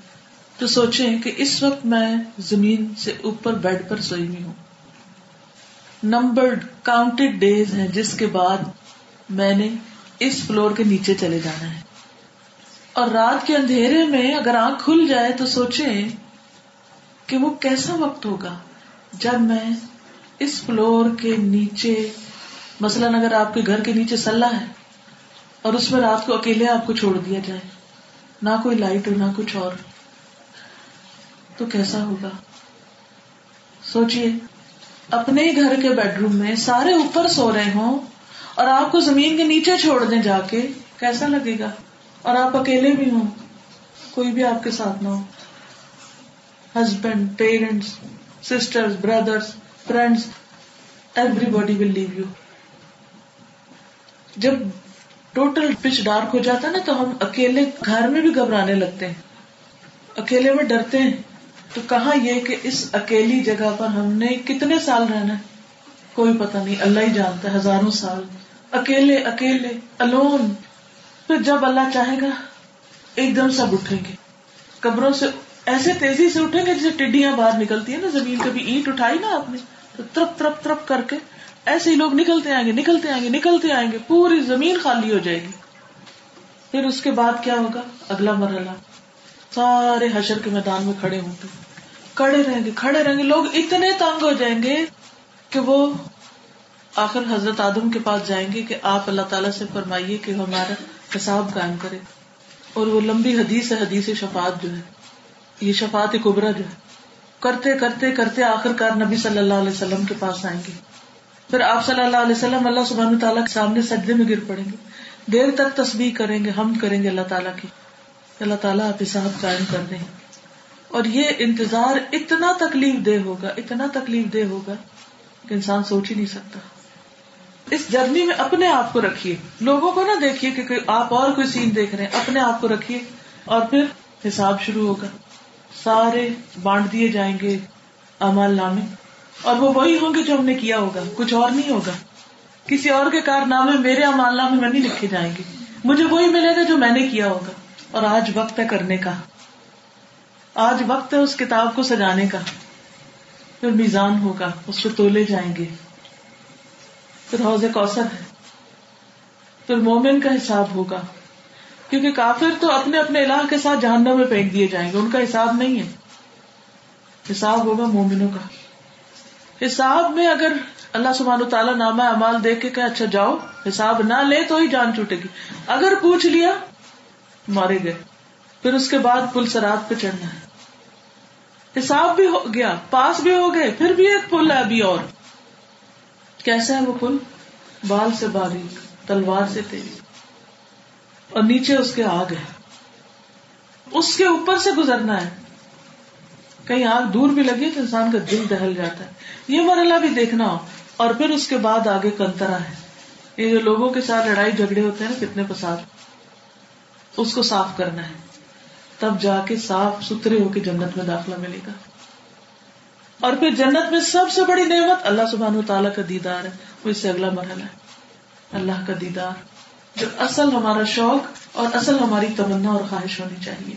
تو سوچیں کہ اس وقت میں زمین سے اوپر بیڈ پر سوئی ہوئی ہوں۔ نمبرڈ کاؤنٹڈ ڈیز ہیں جس کے بعد میں نے اس فلور کے نیچے چلے جانا ہے۔ اور رات کے اندھیرے میں اگر آنکھ کھل جائے تو سوچیں کہ وہ کیسا وقت ہوگا جب میں اس فلور کے نیچے، مثلاً اگر آپ کے گھر کے نیچے سلح ہے اور اس میں رات کو اکیلے آپ کو چھوڑ دیا جائے، نہ کوئی لائٹ ہو، نہ کچھ اور، تو کیسا ہوگا؟ سوچیے اپنے گھر کے بیڈ روم میں سارے اوپر سو رہے ہوں اور آپ کو زمین کے نیچے چھوڑ دیں جا کے، کیسا لگے گا؟ اور آپ اکیلے بھی ہوں، کوئی بھی آپ کے ساتھ نہ ہو۔ Husband parents sister brothers friends everybody will leave you جب ٹوٹل پچ ڈارک ہو جاتا ہے نا، تو ہم اکیلے گھر میں بھی گھبرانے لگتے ہیں۔ اکیلے میں ڈرتے ہیں۔ تو کہاں یہ کہ اس اکیلی جگہ پر ہم نے کتنے سال رہنا ہے؟ کوئی پتہ نہیں، اللہ ہی جانتا ہے، ہزاروں سال۔ اکیلے اکیلے الون پھر جب اللہ چاہے گا، ایک دم سب اٹھیں گے۔ قبروں سے، ایسے تیزی سے اٹھیں گے جیسے ٹڈیاں باہر نکلتی ہیں نا، زمین کبھی اینٹ اٹھائی نا آپ نے، تو ترپ ترپ ترپ کر کے ایسے ہی لوگ نکلتے آئیں گے، نکلتے آئیں گے، نکلتے آئیں گے، پوری زمین خالی ہو جائے گی۔ پھر اس کے بعد کیا ہوگا؟ اگلا مرحلہ۔ سارے حشر کے میدان میں کھڑے ہوں گے۔ کھڑے رہیں گے، کھڑے رہیں گے۔ لوگ اتنے تنگ ہو جائیں گے کہ وہ آخر حضرت آدم کے پاس جائیں گے کہ آپ اللہ تعالیٰ سے فرمائیے کہ ہمارا حساب قائم کرے۔ اور وہ لمبی حدیث ہے، حدیث شفات جو ہے۔ یہ شفات قبرا جو ہے۔ کرتے کرتے کرتے آخر کار نبی صلی اللہ علیہ وسلم کے پاس آئیں گے۔ پھر آپ صلی اللہ علیہ وسلم اللہ سبحانہ تعالیٰ کے سامنے سجدے میں گر پڑیں گے۔ دیر تک تصویر کریں گے، ہم کریں گے اللہ تعالیٰ کی۔ اللہ تعالیٰ آپ حساب قائم کر دیں۔ اور یہ انتظار اتنا تکلیف دہ ہوگا، اتنا تکلیف دہ ہوگا کہ انسان سوچ ہی نہیں سکتا۔ اس جرنی میں اپنے آپ کو رکھیے۔ لوگوں کو نہ دیکھیے کہ آپ اور کوئی سین دیکھ رہے ہیں۔ اپنے آپ کو رکھیے اور پھر حساب شروع ہوگا۔ سارے بانٹ دیے جائیں گے امال نامے۔ اور وہ وہی ہوں گے جو ہم نے کیا ہوگا۔ کچھ اور نہیں ہوگا۔ کسی اور کے کارنامے میرے امال نامے میں نہیں لکھے جائیں گے۔ مجھے وہی ملے گا جو میں نے کیا ہوگا۔ اور آج وقت ہے کرنے کا۔ آج وقت ہے اس کتاب کو سجانے کا۔ پھر میزان ہوگا، اس کو تولے جائیں گے۔ پھر حوض کوثر ہے۔ پھر مومن کا حساب ہوگا۔ کیونکہ کافر تو اپنے اپنے الہ کے ساتھ جہنم میں پھینک دیے جائیں گے۔ ان کا حساب نہیں ہے۔ حساب ہوگا مومنوں کا۔ حساب میں اگر اللہ سبحانہ تعالیٰ نامہ امال دیکھ کے کہ اچھا جاؤ، حساب نہ لے تو ہی جان چھوٹے گی۔ اگر پوچھ لیا، مارے گئے۔ پھر اس کے بعد پل سرات پہ چڑھنا ہے۔ حساب بھی ہو گیا، پاس بھی ہو گئے، پھر بھی ایک پل ہے ابھی اور۔ کیسا ہے وہ پل بال سے باریک تلوار سے تیز اور نیچے اس کے آگ ہے۔ اس کے اوپر سے گزرنا ہے۔ کہیں آگ دور بھی لگی تو انسان کا دل دہل جاتا ہے۔ یہ مرحلہ بھی دیکھنا ہو۔ اور پھر اس کے بعد آگے کنترا ہے۔ یہ جو لوگوں کے ساتھ لڑائی جھگڑے ہوتے ہیں نا، کتنے پسند اس کو صاف کرنا ہے۔ تب جا کے صاف ستھرے ہو کے جنت میں داخلہ ملے گا۔ اور پھر جنت میں سب سے بڑی نعمت اللہ سبحان و تعالیٰ کا دیدار ہے، وہ اس سے اگلا مرحلہ ہے۔ اللہ کا دیدار، جو اصل ہمارا شوق اور اصل ہماری تمنا اور خواہش ہونی چاہیے۔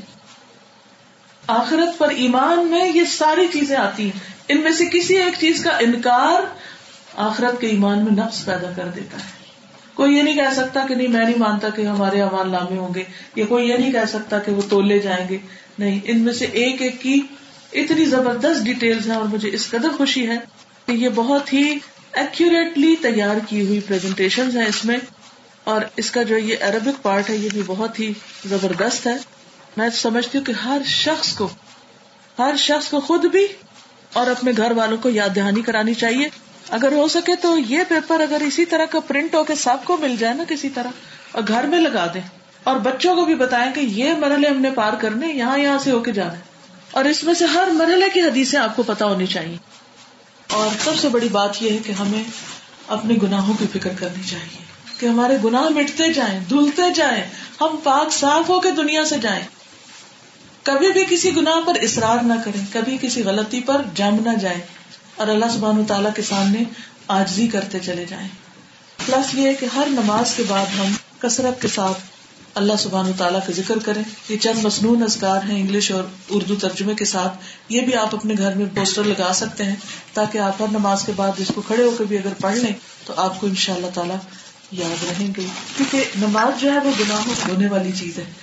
آخرت پر ایمان میں یہ ساری چیزیں آتی ہیں۔ ان میں سے کسی ایک چیز کا انکار آخرت کے ایمان میں نفس پیدا کر دیتا ہے۔ کوئی یہ نہیں کہہ سکتا کہ نہیں، میں نہیں مانتا کہ ہمارے امان لامے ہوں گے، یا کوئی یہ نہیں کہہ سکتا کہ وہ تولے جائیں گے۔ نہیں، ان میں سے ایک ایک کی اتنی زبردست ڈیٹیلز ہیں اور مجھے اس قدر خوشی ہے کہ یہ بہت ہی ایکوریٹلی تیار کی ہوئی پریزنٹیشن ہے اس میں اور اس کا جو یہ عربک پارٹ ہے، یہ بھی بہت ہی زبردست ہے۔ میں سمجھتی ہوں کہ ہر شخص کو، ہر شخص کو خود بھی اور اپنے گھر والوں کو یاد دہانی کرانی چاہیے۔ اگر ہو سکے تو یہ پیپر اگر اسی طرح کا پرنٹ ہو کے سب کو مل جائے نا کسی طرح، اور گھر میں لگا دیں اور بچوں کو بھی بتائیں کہ یہ مرحلے ہم نے پار کرنے، یہاں یہاں سے ہو کے جانا ہے اور اس میں سے ہر مرحلے کی حدیثیں آپ کو پتا ہونی چاہیے۔ اور سب سے بڑی بات یہ ہے کہ ہمیں اپنے گناہوں کی فکر کرنی چاہیے کہ ہمارے گناہ مٹتے جائیں، دھلتے جائیں، ہم پاک صاف ہو کے دنیا سے جائیں۔ کبھی بھی کسی گناہ پر اصرار نہ کریں، کبھی کسی غلطی پر جم نہ جائیں۔ اور اللہ سبحان تعالیٰ کے سامنے آجزی کرتے چلے جائیں۔ پلس یہ کہ ہر نماز کے بعد ہم کثرت کے ساتھ اللہ سبحان تعالیٰ کا ذکر کریں۔ یہ چند مصنون ازگار ہیں انگلش اور اردو ترجمے کے ساتھ۔ یہ بھی آپ اپنے گھر میں پوسٹر لگا سکتے ہیں تاکہ آپ ہر نماز کے بعد اس کو کھڑے ہو کے بھی اگر پڑھ لیں تو آپ کو ان شاء اللہ تعالیٰ یاد رہیں گے۔ کیونکہ نماز جو ہے وہ گناہوں ہونے والی چیز ہے۔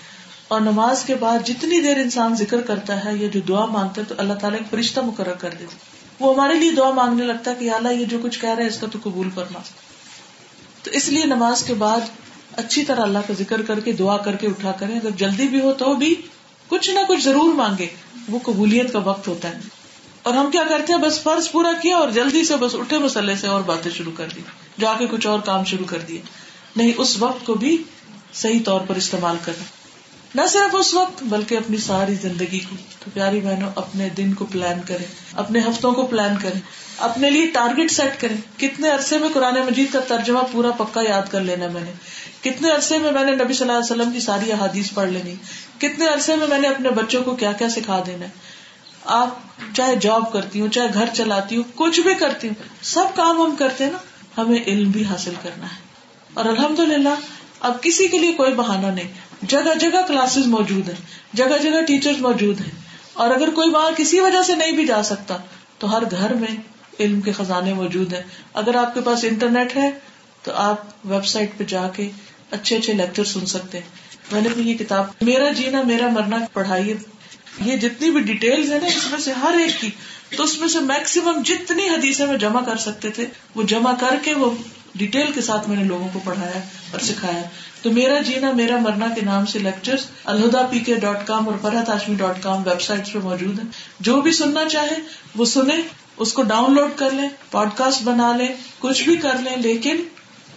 اور نماز کے بعد جتنی دیر انسان ذکر کرتا ہے یا جو دعا مانگتا ہے تو اللہ تعالیٰ ایک فرشتہ مقرر کر دیتا وہ ہمارے لیے دعا مانگنے لگتا ہے کہ اللہ یہ جو کچھ کہہ رہے ہیں اس کا تو قبول کرنا تو اس لیے نماز کے بعد اچھی طرح اللہ کا ذکر کر کے دعا کر کے اٹھا کریں۔ اگر جلدی بھی ہو تو بھی کچھ نہ کچھ ضرور مانگے۔ وہ قبولیت کا وقت ہوتا ہے۔ اور ہم کیا کرتے ہیں؟ بس فرض پورا کیا اور جلدی سے بس اٹھے مسئلے سے اور باتیں شروع کر دی۔ جا کے کچھ اور کام شروع کر دیے۔ نہیں، اس وقت کو بھی صحیح طور پر استعمال کریں نہ صرف اس وقت، بلکہ اپنی ساری زندگی کو۔ تو پیاری بہنوں، اپنے دن کو پلان کریں۔ اپنے ہفتوں کو پلان کریں۔ اپنے لیے ٹارگیٹ سیٹ کریں۔ کتنے عرصے میں قرآن مجید کا ترجمہ پورا پکا یاد کر لینا میں نے۔ کتنے عرصے میں میں نے نبی صلی اللہ علیہ وسلم کی ساری احادیث پڑھ لینی؟ کتنے عرصے میں میں نے اپنے بچوں کو کیا کیا سکھا دینا؟ آپ چاہے جاب کرتی ہوں، چاہے گھر چلاتی ہوں، کچھ بھی کرتی ہوں، سب کام ہم کرتے ہیں نا، ہمیں علم بھی حاصل کرنا ہے۔ اور الحمد للہ اب کسی کے لیے کوئی بہانا نہیں۔ جگہ جگہ کلاسز موجود ہیں، جگہ جگہ ٹیچر موجود ہیں۔ اور اگر کوئی وہاں کسی وجہ سے نہیں بھی جا سکتا، تو ہر گھر میں علم کے خزانے موجود ہیں۔ اگر آپ کے پاس انٹرنیٹ ہے، تو آپ ویب سائٹ پہ جا کے اچھے اچھے لیکچر سن سکتے ہیں۔ میں نے بھی یہ کتاب، میرا جینا، میرا مرنا پڑھائی یہ جتنی بھی ڈیٹیل ہے نا، اس میں سے ہر ایک کی، تو اس میں سے میکسیمم جتنی حدیثیں میں جمع کر سکتے تھے، وہ جمع کر کے وہ ڈیٹیل کے ساتھ میں نے لوگوں کو پڑھایا اور سکھایا۔ تو میرا جینا، میرا مرنا کے نام سے لیکچر الہدا پی کے ڈاٹ کام اور Farhat Hashmi dot com website پہ موجود ہے جو بھی سننا چاہے، وہ سنے اس کو ڈاؤن لوڈ کر لیں پوڈ کاسٹ بنا لیں، کچھ بھی کر لیں، لیکن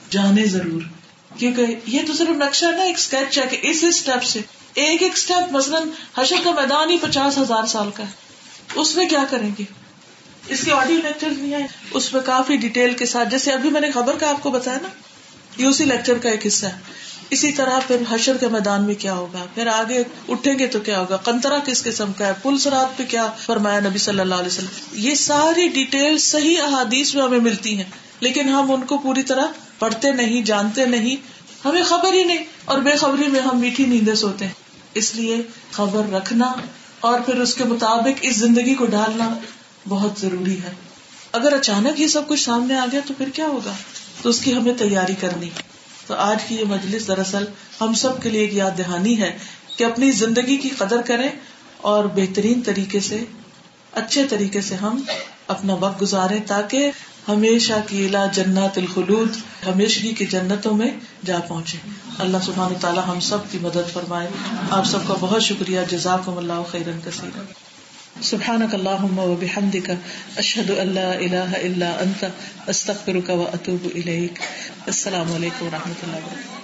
جانے ضرور۔ کیونکہ یہ تو صرف نقشہ نا، ایک اسکیچ ہے کہ اس اسٹیپ سے، ایک ایک اسٹیپ مثلاً حشر کا میدان ہی پچاس ہزار سال کا ہے۔ اس میں کیا کریں گے؟ اس کے آڈیو لیکچر بھی ہیں۔ اس میں کافی ڈیٹیل کے ساتھ، جیسے ابھی میں نے خبر کا آپ کو بتایا نا یہ اسی لیکچر کا ایک حصہ ہے۔ اسی طرح پھر حشر کے میدان میں کیا ہوگا؟ پھر آگے اٹھیں گے تو کیا ہوگا؟ کنترا کس قسم کا ہے؟ پل سرات پہ کیا فرمایا نبی صلی اللہ علیہ وسلم؟ یہ ساری ڈیٹیل صحیح احادیث میں ہمیں ملتی ہیں، لیکن ہم ان کو پوری طرح پڑھتے نہیں، جانتے نہیں، ہمیں خبر ہی نہیں اور بے خبری میں ہم میٹھی نیندے سوتے ہیں۔ اس لیے خبر رکھنا اور پھر اس کے مطابق اس زندگی کو ڈالنا بہت ضروری ہے۔ اگر اچانک یہ سب کچھ سامنے آ گیا تو پھر کیا ہوگا؟ تو اس کی ہمیں تیاری کرنی۔ تو آج کی یہ مجلس دراصل ہم سب کے لیے ایک یاد دہانی ہے کہ اپنی زندگی کی قدر کریں اور بہترین طریقے سے، اچھے طریقے سے ہم اپنا وقت گزارے تاکہ ہمیشہ کی لا جنت الخلود، ہمیشگی کی جنتوں میں جا پہنچے۔ اللہ سبحانہ تعالیٰ ہم سب کی مدد فرمائے۔ آپ سب کا بہت شکریہ، جزاکم اللہ خیرن کثیر سبحان اللہم و بحمدک، اشہد اللہ الہ الا انت، استغفرک و اتوب الیک۔ السلام علیکم و رحمۃ اللہ وبرکاتہ